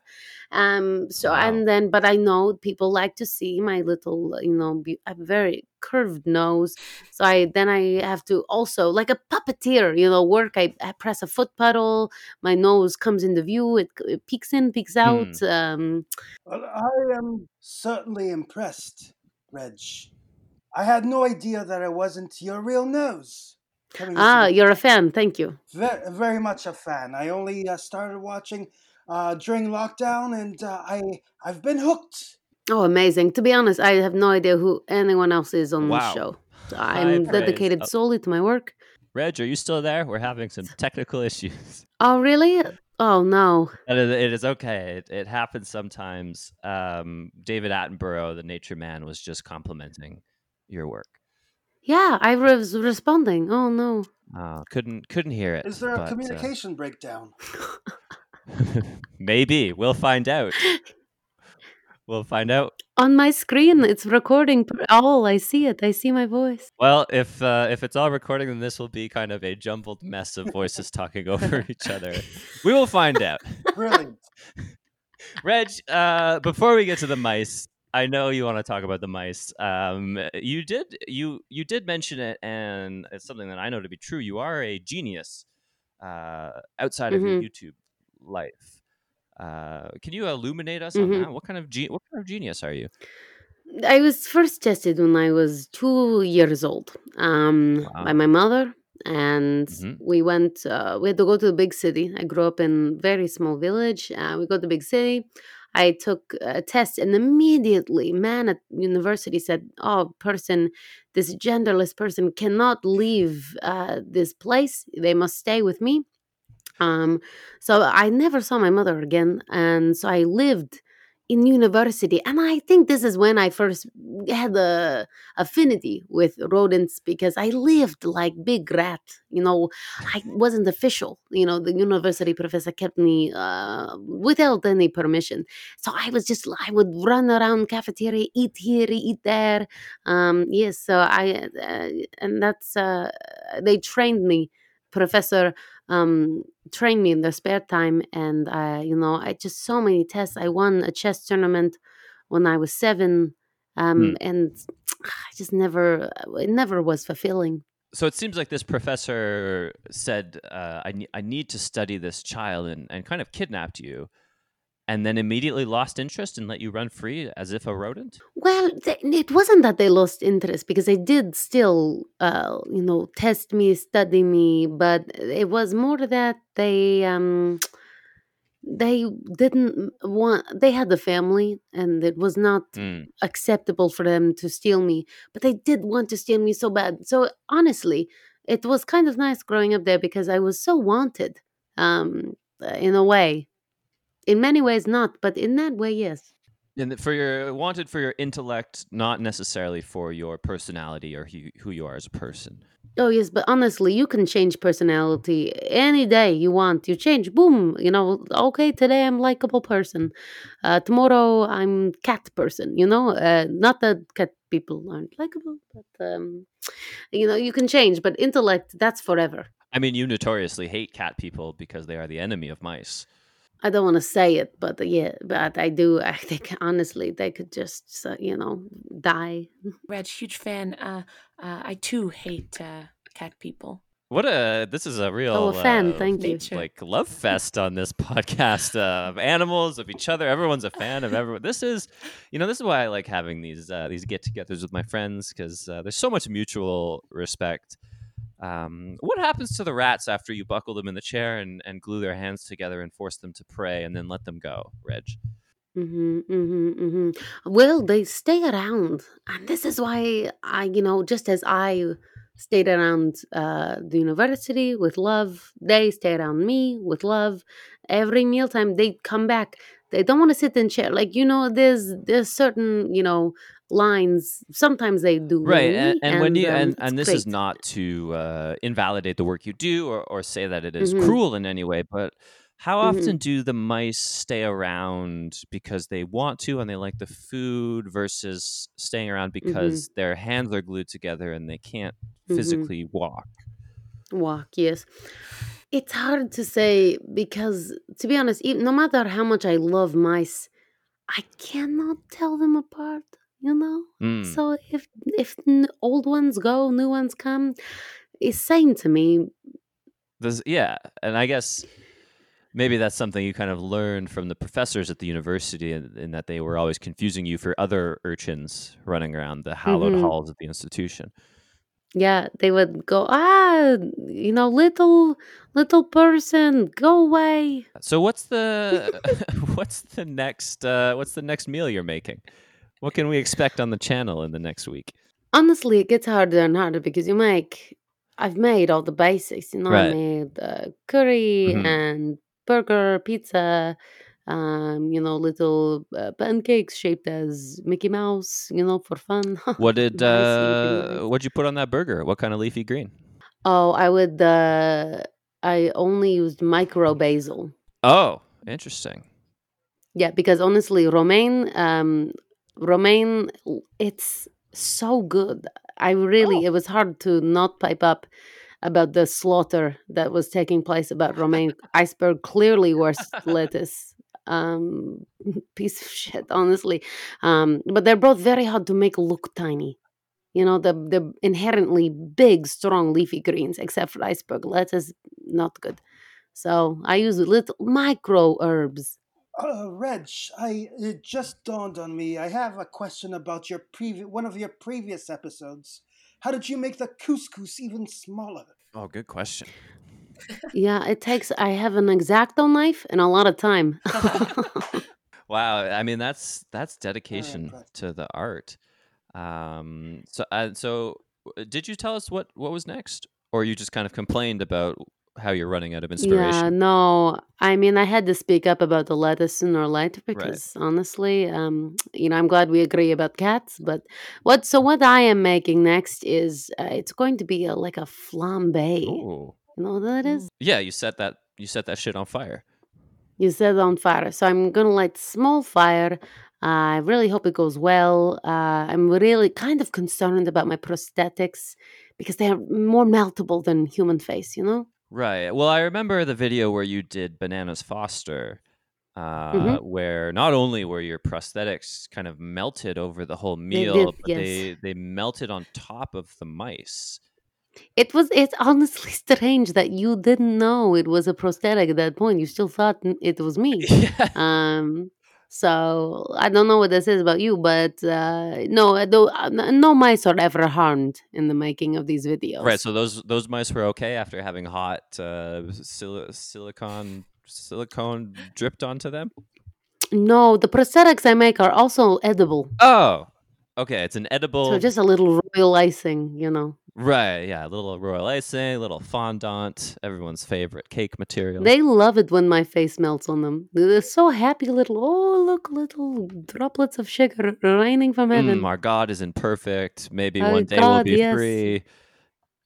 S4: Um, so
S1: Wow.
S4: and then, but I know people like to see my little, you know, be- a very curved nose. So I then I have to also like a puppeteer, you know, work. I, I press a foot pedal, my nose comes into view, it, it peeks in, peeks out. Um,
S3: Well, I am certainly impressed, Reg. I had no idea that it wasn't your real nose.
S4: Ah, you're a fan. Thank you.
S3: very, very much a fan. I only uh, started watching uh, during lockdown, and uh, I I've been hooked.
S4: Oh, amazing. To be honest, I have no idea who anyone else is on
S1: Wow.
S4: this show. So I'm
S1: praise.
S4: dedicated
S1: Uh,
S4: solely to my work.
S1: Reg, are you still there? We're having some technical issues.
S4: Oh, really? Oh, no.
S1: And it, it is okay. It, it happens sometimes. Um, David Attenborough, the nature man, was just complimenting your work.
S4: Yeah, I was responding. Oh, no.
S1: Uh, couldn't couldn't hear it.
S3: Is there a
S1: but, uh,
S3: communication breakdown?
S1: maybe we'll find out. We'll find out.
S4: On my screen, it's recording per- all. I see it. I see my voice.
S1: Well, if uh, if it's all recording, then this will be kind of a jumbled mess of voices talking over each other. We will find out.
S3: Brilliant.
S1: Reg, uh, before we get to the mice, I know you want to talk about the mice. Um, you did you you did mention it, and it's something that I know to be true. You are a genius uh, outside of your
S4: Mhm.
S1: YouTube life. Uh, can you illuminate us on
S4: Mhm.
S1: that? What kind of ge- what kind of genius are you?
S4: I was first tested when I was two years old um, by my mother. And
S1: Mhm.
S4: we went, uh, we had to go to the big city. I grew up in very small village. Uh, we go to the big city. I took a test and immediately, man at university said, oh, person, this genderless person cannot leave uh, this place. They must stay with me. Um, so I never saw my mother again. And so I lived in university. And I think this is when I first had a affinity with rodents because I lived like big rat. You know, I wasn't official. You know, the university professor kept me uh, without any permission. So I was just, I would run around cafeteria, eat here, eat there. Um, yes, so I, uh, and that's, uh, they trained me. Professor um, trained me in their spare time, and I, you know, I just so many tests. I won a chess tournament when I was seven, um,
S1: Hmm.
S4: and I just never, it never was fulfilling.
S1: So it seems like this professor said, uh, I, ne- I need to study this child and, and kind of kidnapped you and then immediately lost interest and let you run free as if a rodent?
S4: Well, th- it wasn't that they lost interest because they did still, uh, you know, test me, study me, but it was more that they, um, they didn't want they had the family and it was not
S1: Mm.
S4: acceptable for them to steal me but they did want to steal me so bad so honestly it was kind of nice growing up there because i was so wanted um in a way in many ways not but in that way yes
S1: And for your wanted for your intellect, not necessarily for your personality or who, who you are as a person.
S4: Oh yes, but honestly, you can change personality any day you want. You change, boom. You know, okay, today I'm likable person. Uh, tomorrow I'm cat person. You know, uh, not that cat people aren't likable, but um, you know, you can change. But intellect, that's forever.
S1: I mean, you notoriously hate cat people because they are the enemy of mice.
S4: I don't want to say it, but yeah, but I do. I think honestly, they could just, you know, die.
S2: Reg, huge fan. Uh, uh, I too hate uh, cat people.
S1: What a this is a real
S4: Oh, a fan,
S1: uh,
S4: thank you.
S1: Like love fest on this podcast uh, of animals of each other. Everyone's a fan of everyone. This is, you know, this is why I like having these uh, these get-togethers with my friends because uh, there's so much mutual respect. Um, what happens to the rats after you buckle them in the chair and, and glue their hands together and force them to pray and then let them go, Reg?
S4: Mm-hmm, mm-hmm, mm-hmm. Well, they stay around, and this is why I, you know, just as I stayed around uh, the university with love, they stay around me with love. Every mealtime, they come back. They don't want to sit in chair. Like you know, there's there's certain you know lines. Sometimes they do
S1: right
S4: really,
S1: and, and when you
S4: um,
S1: and, and this is not to uh, invalidate the work you do or, or say that it is
S4: Mhm.
S1: cruel in any way but how
S4: Mhm.
S1: often do the mice stay around because they want to and they like the food versus staying around
S4: Mm-hmm.
S1: because their hands are glued together and they can't
S4: Mhm.
S1: physically walk
S4: walk yes it's hard to say because to be honest no matter how much i love mice i cannot tell them apart you know
S1: Mm.
S4: so if if old ones go new ones come it's same to me
S1: This- yeah and i guess maybe that's something you kind of learned from the professors at the university in, in that they were always confusing you for other urchins running around the hallowed
S4: Mhm.
S1: halls of the institution
S4: yeah they would go ah you know little little person go away
S1: So what's the what's the next uh, what's the next meal you're making? What can we expect on the channel in the next week?
S4: honestly it gets harder and harder because you make i've made all the basics you know i made uh, curry
S1: Mhm.
S4: and burger pizza um you know little uh, pancakes shaped as mickey mouse you know for fun
S1: What did uh, what'd you put on that burger? What kind of leafy green?
S4: oh i would uh i only used micro basil
S1: Oh, interesting.
S4: Yeah, because honestly, romaine, um, romaine, it's so good. I really, it was hard to not pipe up about the slaughter that was taking place about romaine iceberg. Clearly, worse lettuce. Um, piece of shit, honestly. Um, but they're both very hard to make look tiny. You know, the the inherently big, strong leafy greens, except for iceberg lettuce, not good. So I use little micro herbs.
S3: Uh, Reg, I it just dawned on me. I have a question about your previous one of your previous episodes. How did you make the couscous even smaller?
S1: Oh, good question.
S4: Yeah, it takes. I have an exacto knife and a lot of time.
S1: Wow, I mean that's that's dedication
S3: impressive.
S1: to the art. Um, so uh, so did you tell us what what was next, or you just kind of complained about how you're running out of inspiration.
S4: yeah, no. I mean, I had to speak up about the lettuce sooner or later because honestly, um, you know, I'm glad we agree about cats. But what? So what I am making next is uh, it's going to be a, like a flambe.
S1: Ooh.
S4: You know what that is?
S1: Yeah, you set that you set that shit on fire.
S4: You set it on fire. So I'm gonna light small fire. I really hope it goes well. Uh, I'm really kind of concerned about my prosthetics because they are more meltable than human face. You know.
S1: Right. Well, I remember the video where you did Bananas Foster, uh,
S4: Mhm.
S1: where not only were your prosthetics kind of melted over the whole
S4: They
S1: meal,
S4: did,
S1: but
S4: yes.
S1: they they melted on top of the mice.
S4: It was. It's honestly strange that you didn't know it was a prosthetic at that point. You still thought it was me.
S1: yeah.
S4: Um. So I don't know what this is about you, but uh, no, though, uh, n- no mice are ever harmed in the making of these videos.
S1: Right. So those those mice were okay after having hot uh, sil- silicon silicone dripped onto them?
S4: No, the prosthetics I make are also edible.
S1: Oh, okay. It's an edible.
S4: So just a little royal icing, you know.
S1: Right. Yeah, a little royal icing, a little fondant, everyone's favorite cake material.
S4: They love it when my face melts on them. They're so happy, little, oh, look, little droplets of sugar raining from heaven.
S1: Mm, our God is imperfect. Maybe
S4: Our
S1: one day
S4: God,
S1: we'll be
S4: yes.
S1: free.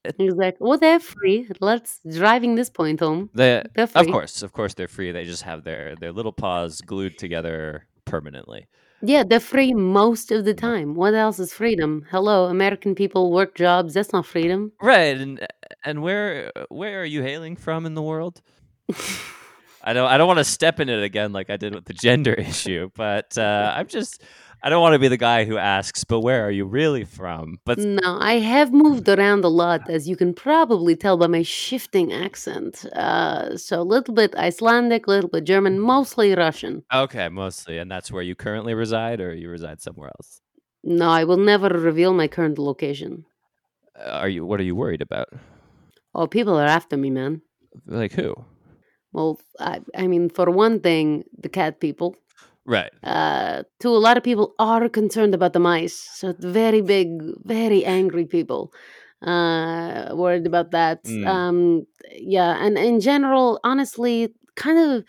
S4: Exactly. Well, they're free. Let's driving this point home.
S1: They,
S4: They're free.
S1: of course, of course, they're free. They just have their their little paws glued together permanently.
S4: Yeah, they're free most of the time. What else is freedom? Hello, American people work jobs. That's not freedom.
S1: Right, and and where where are you hailing from in the world? I don't I don't want to step in it again like I did with the gender issue, but uh, I'm just I don't want to be the guy who asks, but where are you really from? But
S4: No, I have moved around a lot, as you can probably tell by my shifting accent. Uh, so a little bit Icelandic, a little bit German, mostly Russian.
S1: okay, mostly, and that's where you currently reside, or you reside somewhere else.
S4: No, I will never reveal my current location.
S1: Uh, Are you? What are you worried about?
S4: Oh, people are after me, man.
S1: Like who?
S4: Well, I, I mean, for one thing, the cat people.
S1: Right.
S4: Uh, two, a lot of people are concerned about the mice. So very big, very angry people. Uh, worried about that.
S1: Mm.
S4: Um, yeah, and in general, honestly, kind of.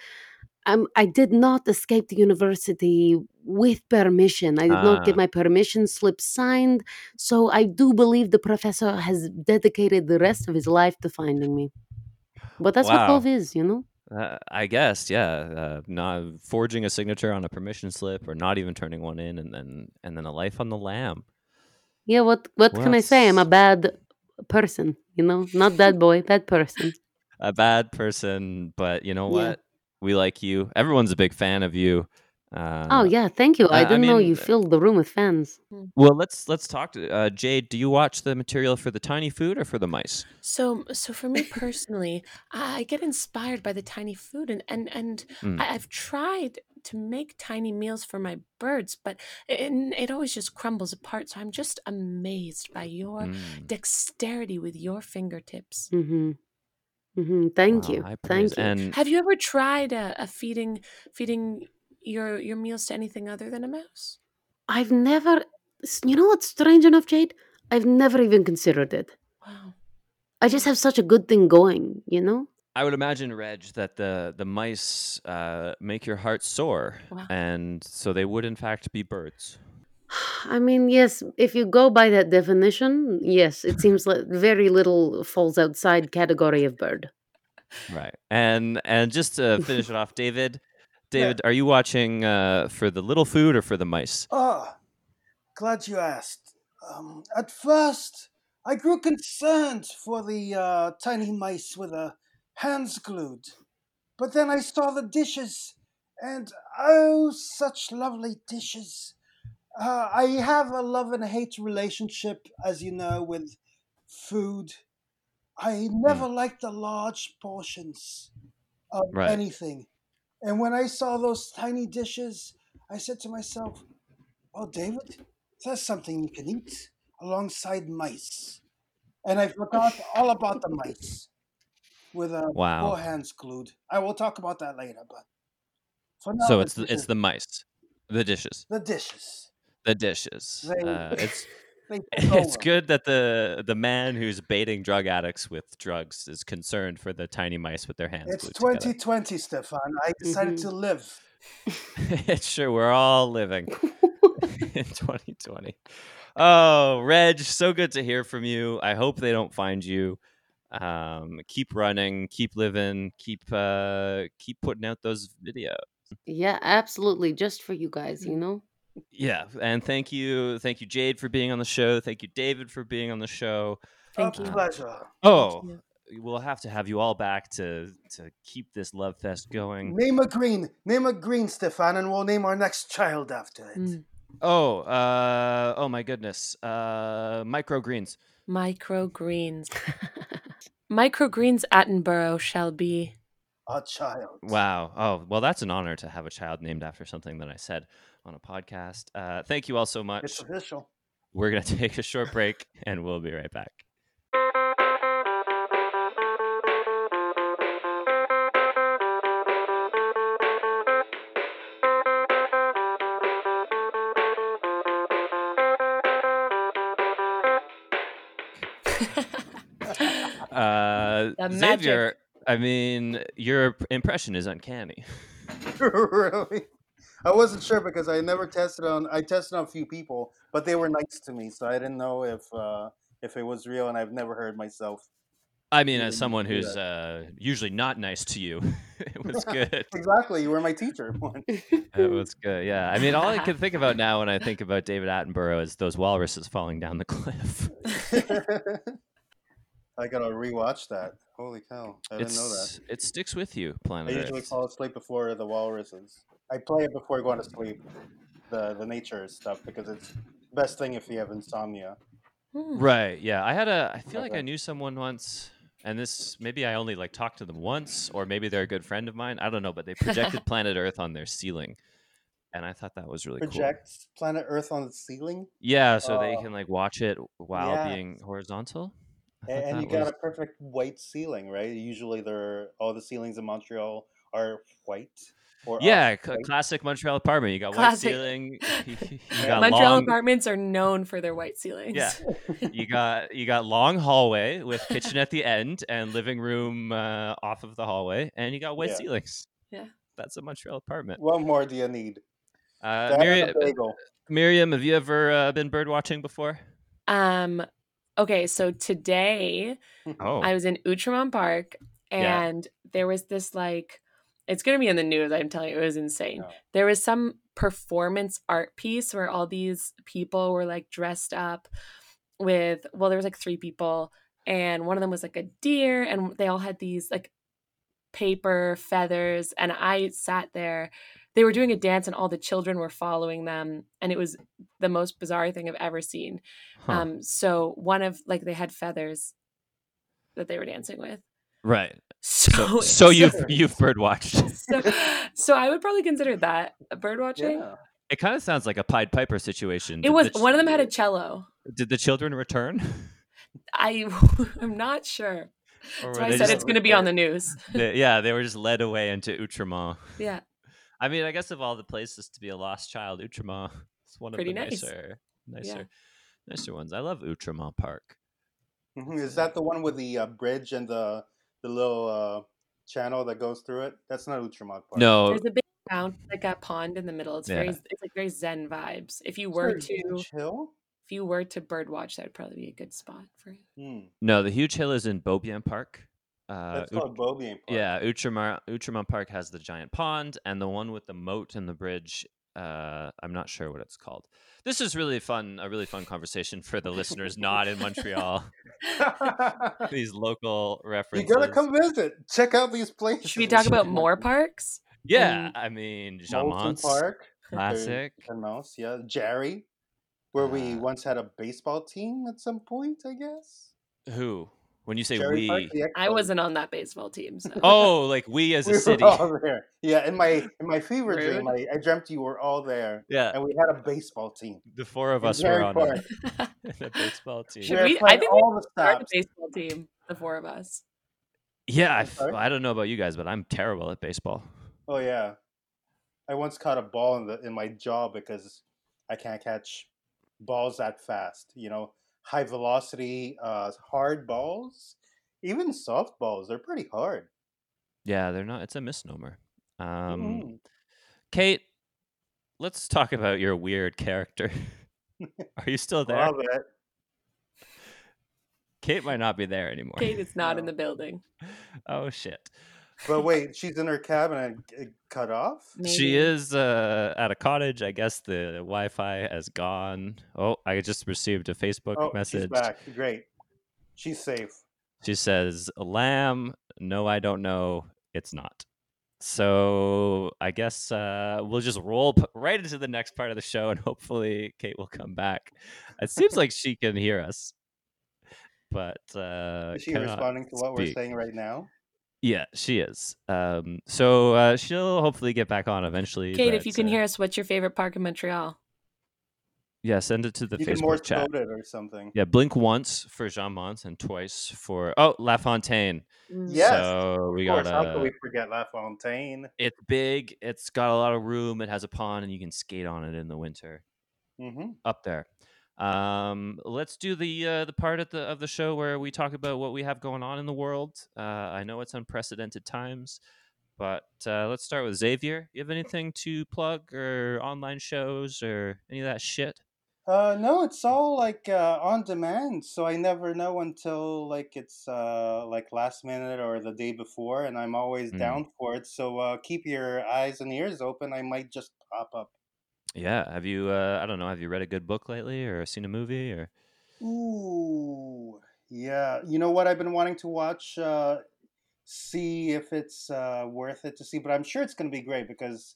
S4: Um, I did not escape the university with permission. I did not get
S1: Ah.
S4: my permission slip signed. So I do believe the professor has dedicated the rest of his life to finding me. But that's what
S1: Wow.
S4: love is, you know?
S1: Uh, I guess, yeah. Uh, not forging a signature on a permission slip, or not even turning one in, and then and then a life on the lam.
S4: Yeah, what what can I say? I'm a bad person, you know? Not bad boy, bad person.
S1: A bad person, but you know
S4: Yeah.
S1: what? We like you. Everyone's a big fan of you. Uh,
S4: oh yeah, thank you. I
S1: I- I
S4: didn't know
S1: mean,
S4: you
S1: uh,
S4: filled the room with fans.
S1: Well, let's let's talk to uh, Jade. Do you watch the material for the tiny food or for the mice?
S2: So, so for me personally, I I get inspired by the tiny food, and and and
S1: Mm.
S2: I, I've tried to make tiny meals for my birds, but it, it always just crumbles apart. So I'm just amazed by your
S1: Mm.
S2: dexterity with your fingertips.
S4: Mm-hmm. Mm-hmm. Thank
S1: Wow,
S4: you.
S1: high praise.
S4: Thank you.
S1: And
S2: Have you ever tried a, a feeding feeding your your meals to anything other than a mouse?
S4: I've never you know what's strange enough, Jade? I've never even considered it.
S2: Wow.
S4: I just have such a good thing going, you know?
S1: I would imagine, Reg, that the the mice uh, make your heart sore,
S2: Wow.
S1: and so they would in fact be birds.
S4: I mean, yes, if you go by that definition, yes, it seems like very little falls outside category of bird.
S1: Right. And and just to finish it off, David, David, are you watching uh, for the little food or for the mice?
S3: Ah, glad you asked. Um, at first, I grew concerned for the uh, tiny mice with their hands glued. But then I saw the dishes, and oh, such lovely dishes. Uh, I have a love and hate relationship, as you know, with food. I never liked the large portions of
S1: Right.
S3: anything. And when I saw those tiny dishes, I said to myself, Oh, David, that's something you can eat alongside mice. And I forgot all about the mice with uh,
S1: Wow.
S3: four hands glued. I will talk about that later, but for now,
S1: So it's the, it's the mice, the dishes,
S3: the dishes.
S1: the dishes.
S3: They-
S1: Uh, it's it's good that the the man who's baiting drug addicts with drugs is concerned for the tiny mice with their hands
S3: It's
S1: glued together.
S3: 2020, Stefan. I decided
S4: Mhm.
S3: to live.
S1: it's true. We're all living in 2020. Oh, Reg, so good to hear from you. I hope they don't find you. Um, keep running, keep living, keep uh, keep putting out those videos.
S4: Yeah, absolutely. Just for you guys,
S1: Mm-hmm.
S4: you know?
S1: Yeah, and thank you, thank you, Jade, for being on the show. Thank you, David, for being on the show.
S2: Thank
S3: a
S2: you.
S3: pleasure.
S1: Oh,
S2: you.
S1: we'll have to have you all back to to keep this love fest going.
S3: Name a green. Name a green, Stefan, and we'll name our next child after it.
S2: Mm.
S1: Oh, uh, oh my goodness, uh, microgreens.
S2: Microgreens. Microgreens Attenborough shall be.
S3: A child.
S1: Wow. Oh, well, that's an honor to have a child named after something that I said on a podcast. Uh, thank you all so much.
S3: It's official.
S1: We're going to take a short break and we'll be right back. uh, Xavier, I mean, your impression is uncanny.
S3: really? I wasn't sure because I never tested on. I tested on a few people, but they were nice to me, so I didn't know if uh, if it was real, and I've never heard myself.
S1: I mean, as someone who's uh, usually not nice to you, it was good.
S3: Exactly, you were my teacher.
S1: It was good. Yeah. I mean, all I can think about now when I think about David Attenborough is those walruses falling down the cliff.
S3: I gotta rewatch that. Holy cow! I didn't know that.
S1: It sticks with you, Planet I
S3: usually
S1: Earth.
S3: fall asleep before the walruses. I play it before going to sleep. The the nature stuff because it's best thing if you have insomnia.
S2: Hmm.
S1: Right. Yeah. I had a. I feel like I knew someone once, and this maybe I only like talked to them once, or maybe they're a good friend of mine. I don't know, but they projected Planet Earth on their ceiling, and I thought that was really cool.
S3: Projects planet Earth on the ceiling,
S1: Yeah, so they
S3: Oh.
S1: can like watch it while
S3: Yeah.
S1: being horizontal. I
S3: and, and
S1: that
S3: you got
S1: was-
S3: a perfect white ceiling, right? Usually, they're all the ceilings in Montreal are white. Or
S1: yeah,
S3: off
S1: cl- classic Montreal apartment. You got
S2: Classic.
S1: white ceiling. You, you got
S2: Montreal
S1: long.
S2: apartments are known for their white ceilings.
S1: Yeah. You got you got long hallway with kitchen at the end and living room uh, off of the hallway, and you got white
S3: Yeah.
S1: ceilings.
S2: Yeah.
S1: that's a Montreal apartment.
S3: What more do you need?
S1: Uh, Miriam. Miriam, have you ever uh, been bird watching before?
S2: Um. Okay, so today
S1: Oh,
S2: I was in Outremont Park,
S1: Yeah.
S2: and there was this like, it's gonna be in the news. I'm telling you, it was insane.
S3: Oh.
S2: There was some performance art piece where all these people were like dressed up with. Well, there was like three people, and one of them was like a deer, and they all had these like paper feathers, and I sat there. They were doing a dance, and all the children were following them, and it was the most bizarre thing I've ever seen.
S1: huh.
S2: Um, so one of like they had feathers that they were dancing with.
S1: Right.
S2: So
S1: So, so you've
S3: so-
S1: you've bird watched.
S2: so, so I would probably consider that a bird watching.
S3: Yeah.
S1: It kind of sounds like a Pied Piper situation.
S2: It was
S1: ch-
S2: one of them had a cello.
S1: Did the children return?
S2: I I'm not sure.
S1: Or
S2: That's
S1: were
S2: why I said it's going to be on the news.
S1: they- yeah, they were just led away into Outremont.
S2: Yeah,
S1: I mean, I guess of all the places to be a lost child, Outremont is one
S2: Pretty
S1: of the
S2: nice.
S1: nicer, nicer, nicer ones. I love Outremont Park.
S3: Mhm. Is that the one with the uh, bridge and the the little uh, channel that goes through it? That's not Outremont Park.
S1: No,
S2: there's a big fountain, like a pond in the middle. It's very it's like very zen vibes. If you were to
S3: huge hill.
S2: if you were to bird watch, that would probably be a good spot for you.
S3: Hmm.
S1: no, the huge hill is in Beaubien Park. Uh,
S3: That's
S1: Out-
S3: called Beaubien Park.
S1: yeah, Outremont, Outremont Park has the giant pond, and the one with the moat and the bridge. Uh, I'm not sure what it's called. This is really fun, a really fun conversation for the listeners not in Montreal. These local references.
S3: you
S1: references.
S3: gotta come visit. Check out these places.
S2: Should we talk about more parks?
S1: Yeah,
S2: um,
S1: I mean, Jean
S3: Molson Park.
S1: classic.
S3: And Mouse, yeah. Jarry, where we
S1: Uh,
S3: once had a baseball team at some point, I guess.
S1: Who? When you say
S3: Jarry
S1: we,
S3: Park,
S2: I wasn't on that baseball team. So.
S1: oh, like we as
S3: We
S1: a
S3: were
S1: city.
S3: all there. Yeah, in my in my fever dream, I, I dreamt you were all there,
S1: Yeah,
S3: and we had a baseball team.
S1: the four of
S3: in
S1: us were on
S3: Park.
S1: a, a baseball team.
S2: Should
S3: We
S2: we- I
S3: playing
S2: think we
S3: all the
S2: Start the baseball team, the four of us.
S1: Yeah, I,
S3: I'm
S1: f-
S3: sorry?
S1: I don't know about you guys, but I'm terrible at baseball.
S3: Oh yeah, I once caught a ball in the in my jaw because I can't catch balls that fast. You know, high velocity, uh, hard balls, even soft balls, they're pretty hard.
S1: Yeah, they're not. It's a misnomer. Um,
S3: Mhm.
S1: Kate, let's talk about your weird character. Are you still there?
S3: Love it.
S1: Kate might not be there anymore.
S2: Kate is not in the building.
S1: oh shit.
S3: But wait, she's in her cabin and cut off.
S1: She is uh, at a cottage. I guess the Wi-Fi has gone. Oh, I just received a Facebook
S3: Oh,
S1: message.
S3: she's back. Great. She's safe.
S1: She says, "Lamb, no, I don't know. It's not." So I guess uh, we'll just roll p- right into the next part of the show, and hopefully Kate will come back. It seems like she can hear us, but uh,
S3: Is she responding to what we're saying right now?
S1: Yeah, she is. Um, so uh, she'll hopefully get back on eventually.
S2: Kate, if
S1: but,
S2: you can
S1: uh,
S2: hear us, what's your favorite park in Montreal?
S1: yeah, send it to the
S3: you
S1: Facebook
S3: Morse
S1: chat.
S3: it or something.
S1: Yeah, blink once for Jean Mont and twice for oh La Fontaine.
S2: Mm.
S3: Yes,
S1: so we
S3: Of course,
S1: got
S3: how could we forget La Fontaine?
S1: It's big. It's got a lot of room. It has a pond, and you can skate on it in the winter
S3: hmm
S1: up there. Um, let's do the uh, the part of the of the show where we talk about what we have going on in the world. Uh, I know it's unprecedented times, but uh, let's start with Xavier. You have anything to plug or online shows or any of that shit?
S3: Uh, no, it's all like uh, on demand, so I never know until like it's uh, like last minute or the day before, and I'm always
S1: Mm.
S3: down for it. So uh, keep your eyes and ears open. I might just pop up.
S1: Yeah. Have you? Uh, I don't know. Have you read a good book lately, or seen a movie, or?
S3: Ooh, yeah. You know what I've been wanting to watch? Uh, see if it's uh, worth it to see, but I'm sure it's going to be great because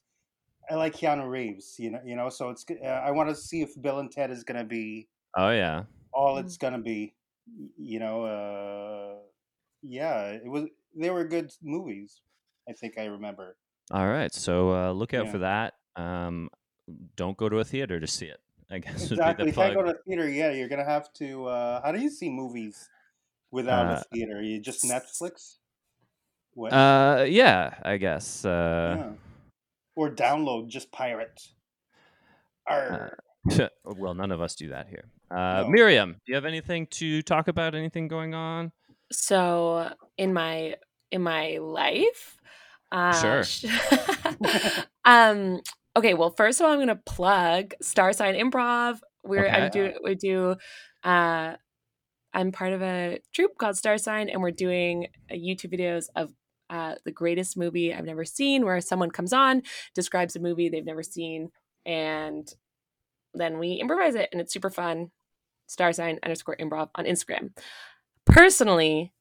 S3: I like Keanu Reeves. You know, you know. So it's. Uh, I want to see if Bill and Ted is going to be
S1: Oh yeah.
S3: all
S2: Mm.
S3: it's going to be. You know. Uh, yeah, it was. They were good movies. I think I remember.
S1: All right. So uh, look out
S3: Yeah.
S1: for that. Um, don't go to a theater to see it. I guess would
S3: Exactly.
S1: be
S3: If
S1: the
S3: I go
S1: plug.
S3: to theater, yeah, you're gonna have to. Uh, how do you see movies without
S1: Uh,
S3: a theater? You just Netflix? What?
S1: Uh, yeah. I guess. Uh,
S3: yeah. Or download, just pirate. Arr.
S1: well, none of us do that here. Uh,
S3: No.
S1: Miriam, do you have anything to talk about? Anything going on?
S2: So in my in my life, uh,
S1: Sure.
S2: um, okay. Well, first of all, I'm gonna plug Star Sign Improv. We're
S1: Okay.
S2: I'm do we do. Uh, I'm part of a troupe called Star Sign, and we're doing uh, YouTube videos of uh, the greatest movie I've never seen, where someone comes on, describes a movie they've never seen, and then we improvise it, and it's super fun. Star Sign underscore improv on Instagram. Personally,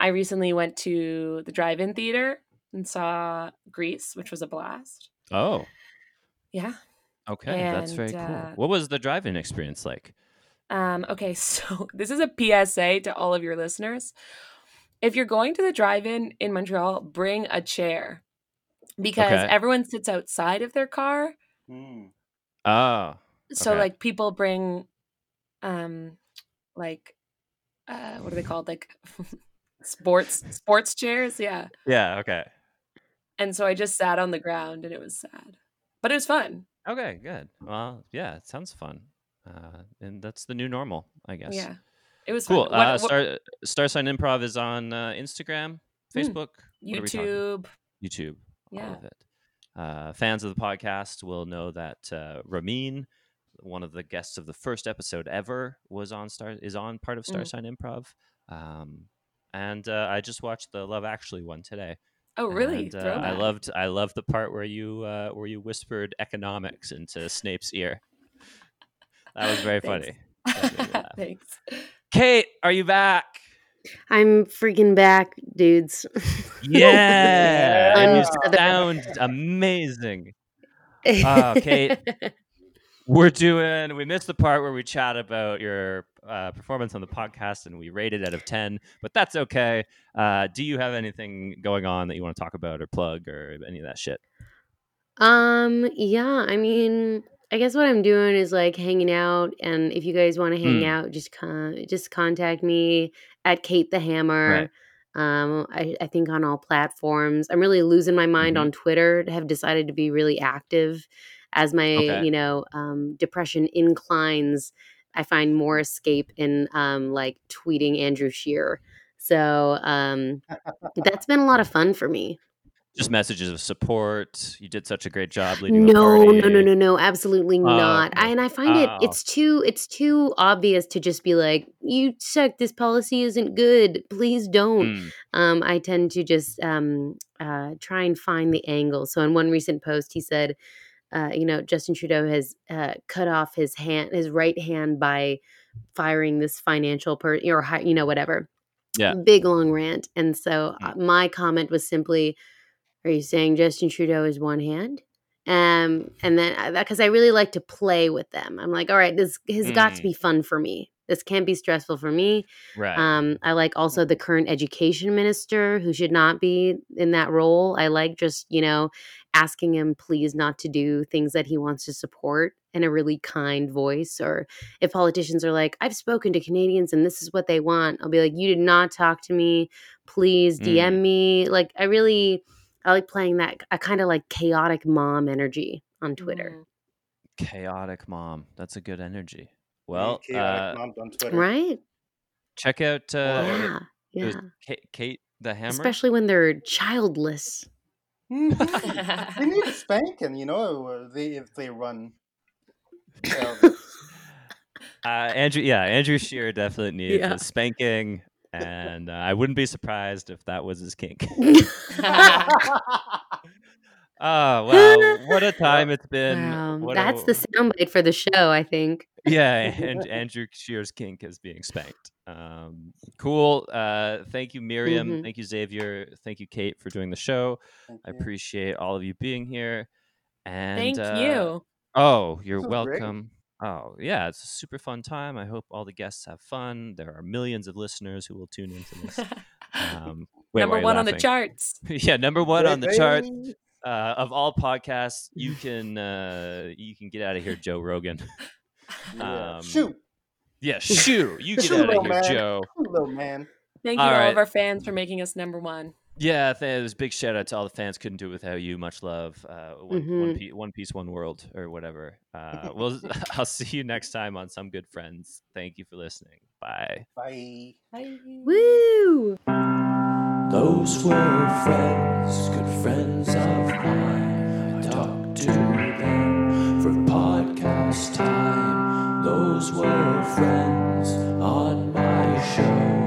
S2: I recently went to the drive-in theater and saw Grease, which was a blast.
S1: Oh,
S2: Yeah.
S1: okay. That's very
S2: And,
S1: cool.
S2: uh,
S1: What was the drive-in experience like?
S2: Um, okay, so this is a PSA to all of your listeners. If you're going to the drive-in in Montreal, bring a chair because
S1: Okay.
S2: everyone sits outside of their car.
S3: Hmm.
S1: Oh,
S2: So
S1: Okay.
S2: like people bring um like uh what are they called? Like sports sports chairs, yeah.
S1: yeah. Okay.
S2: And so I just sat on the ground and it was sad. But it was fun.
S1: Okay. Good. Well, yeah. It sounds fun. Uh, and that's the new normal, I guess.
S2: Yeah. It was
S1: Cool.
S2: fun.
S1: Uh,
S2: what-
S1: Star Star Sign Improv is on uh, Instagram,
S2: Hmm.
S1: Facebook, what are we talking?
S2: YouTube.
S1: YouTube, all
S2: Yeah.
S1: of it. Uh, fans of the podcast will know that uh, Ramin, one of the guests of the first episode ever, was on Star is on part of Star
S2: Mm.
S1: Sign Improv. Um, and uh, I just watched the Love Actually one today.
S2: Oh, really?
S1: And, uh, I loved I loved the part where you uh, where you whispered economics into Snape's ear. That was very funny. That made me laugh.
S2: Thanks.
S1: Kate, are you back?
S4: I'm freaking back, dudes.
S1: Yeah, and you sound amazing. Oh, Kate. We're doing. We missed the part where we chat about your uh, performance on the podcast, and we rated it out of ten. But that's okay. Uh, do you have anything going on that you want to talk about or plug or any of that shit?
S4: Um, yeah, I mean, I guess what I'm doing is like hanging out, and if you guys want to hang
S1: Mm.
S4: out, just con- just contact me at Kate the Hammer. Um, I, I think on all platforms. I'm really losing my mind
S1: Mhm.
S4: on Twitter. Have decided to be really active as my
S1: Okay.
S4: you know um, depression inclines. I find more escape in um, like tweeting Andrew Scheer. So um, that's been a lot of fun for me.
S1: Just messages of support. You did such a great job leading
S4: no
S1: the party.
S4: no no no no absolutely
S1: Oh,
S4: not. I, and i find it
S1: Oh.
S4: it's too it's too obvious to just be like you suck this policy isn't good please don't
S1: Mm,
S4: um i tend to just um uh try and find the angle so in one recent post he said uh you know justin trudeau has uh cut off his hand his right hand by firing this financial per or hi- you know whatever
S1: Yeah.
S4: big long rant and so
S1: Mm.
S4: uh, my comment was simply are you saying justin trudeau is one hand um and then because I really like to play with them i'm like all right this has got to
S1: Mm.
S4: be fun for me this can't be stressful for me
S1: right.
S4: um i like also the current education minister who should not be in that role i like just you know asking him please not to do things that he wants to support in a really kind voice or if politicians are like i've spoken to canadians and this is what they want i'll be like you did not talk to me please
S1: Mm.
S4: dm me like i really i like playing that a kind of like chaotic mom energy on twitter
S2: Mm.
S1: Chaotic mom. That's a good energy. Well,
S3: Chaotic
S1: uh,
S3: Mom on Twitter.
S4: Right?
S1: check out uh,
S4: yeah.
S1: it was
S4: Yeah.
S1: Kate, Kate the Hammer.
S4: Especially when they're childless.
S3: Mhm. they need a spanking, you know, uh, they, if they run.
S1: Uh, Andrew, yeah, Andrew Scheer definitely needs
S2: Yeah.
S1: a spanking, and uh, I wouldn't be surprised if that was his kink. Oh wow, what a time it's been!
S4: Wow. That's
S1: a-
S4: the soundbite for the show, I think.
S1: yeah, and Andrew Scheer's kink is being spanked. Um, cool. Uh, thank you, Miriam.
S4: Mhm.
S1: Thank you, Xavier. Thank you, Kate, for doing the show.
S3: Thank
S1: I
S3: you.
S1: appreciate all of you being here. And
S2: Thank
S1: uh,
S2: you.
S1: Oh, you're
S3: This was great.
S1: welcome. Oh, yeah, it's a super fun time. I hope all the guests have fun. There are millions of listeners who will tune into this. Um, wait,
S2: Number
S1: are you
S2: one on the charts.
S1: yeah, number one on the chart
S3: Baby.
S1: Uh, of all podcasts. You can uh, you can get out of here, Joe Rogan.
S3: Yeah.
S1: Um,
S3: Shoot,
S1: Yeah, shoot. you get
S3: Shoo,
S1: out of here,
S3: man.
S1: Joe.
S3: little man.
S2: Thank you
S1: All
S2: to all
S1: right.
S2: of our fans for making us number one.
S1: Yeah, there's big shout out to all the fans. Couldn't do it without you. Much love. Uh, one, one,
S4: Mhm.
S1: piece, one piece, one world, or whatever. Uh, well, I'll see you next time on Some Good Friends. Thank you for listening. Bye.
S3: Bye. Bye.
S4: Woo!
S5: Those were friends, good friends of mine. I talked to them for podcast time. Those were friends on my show.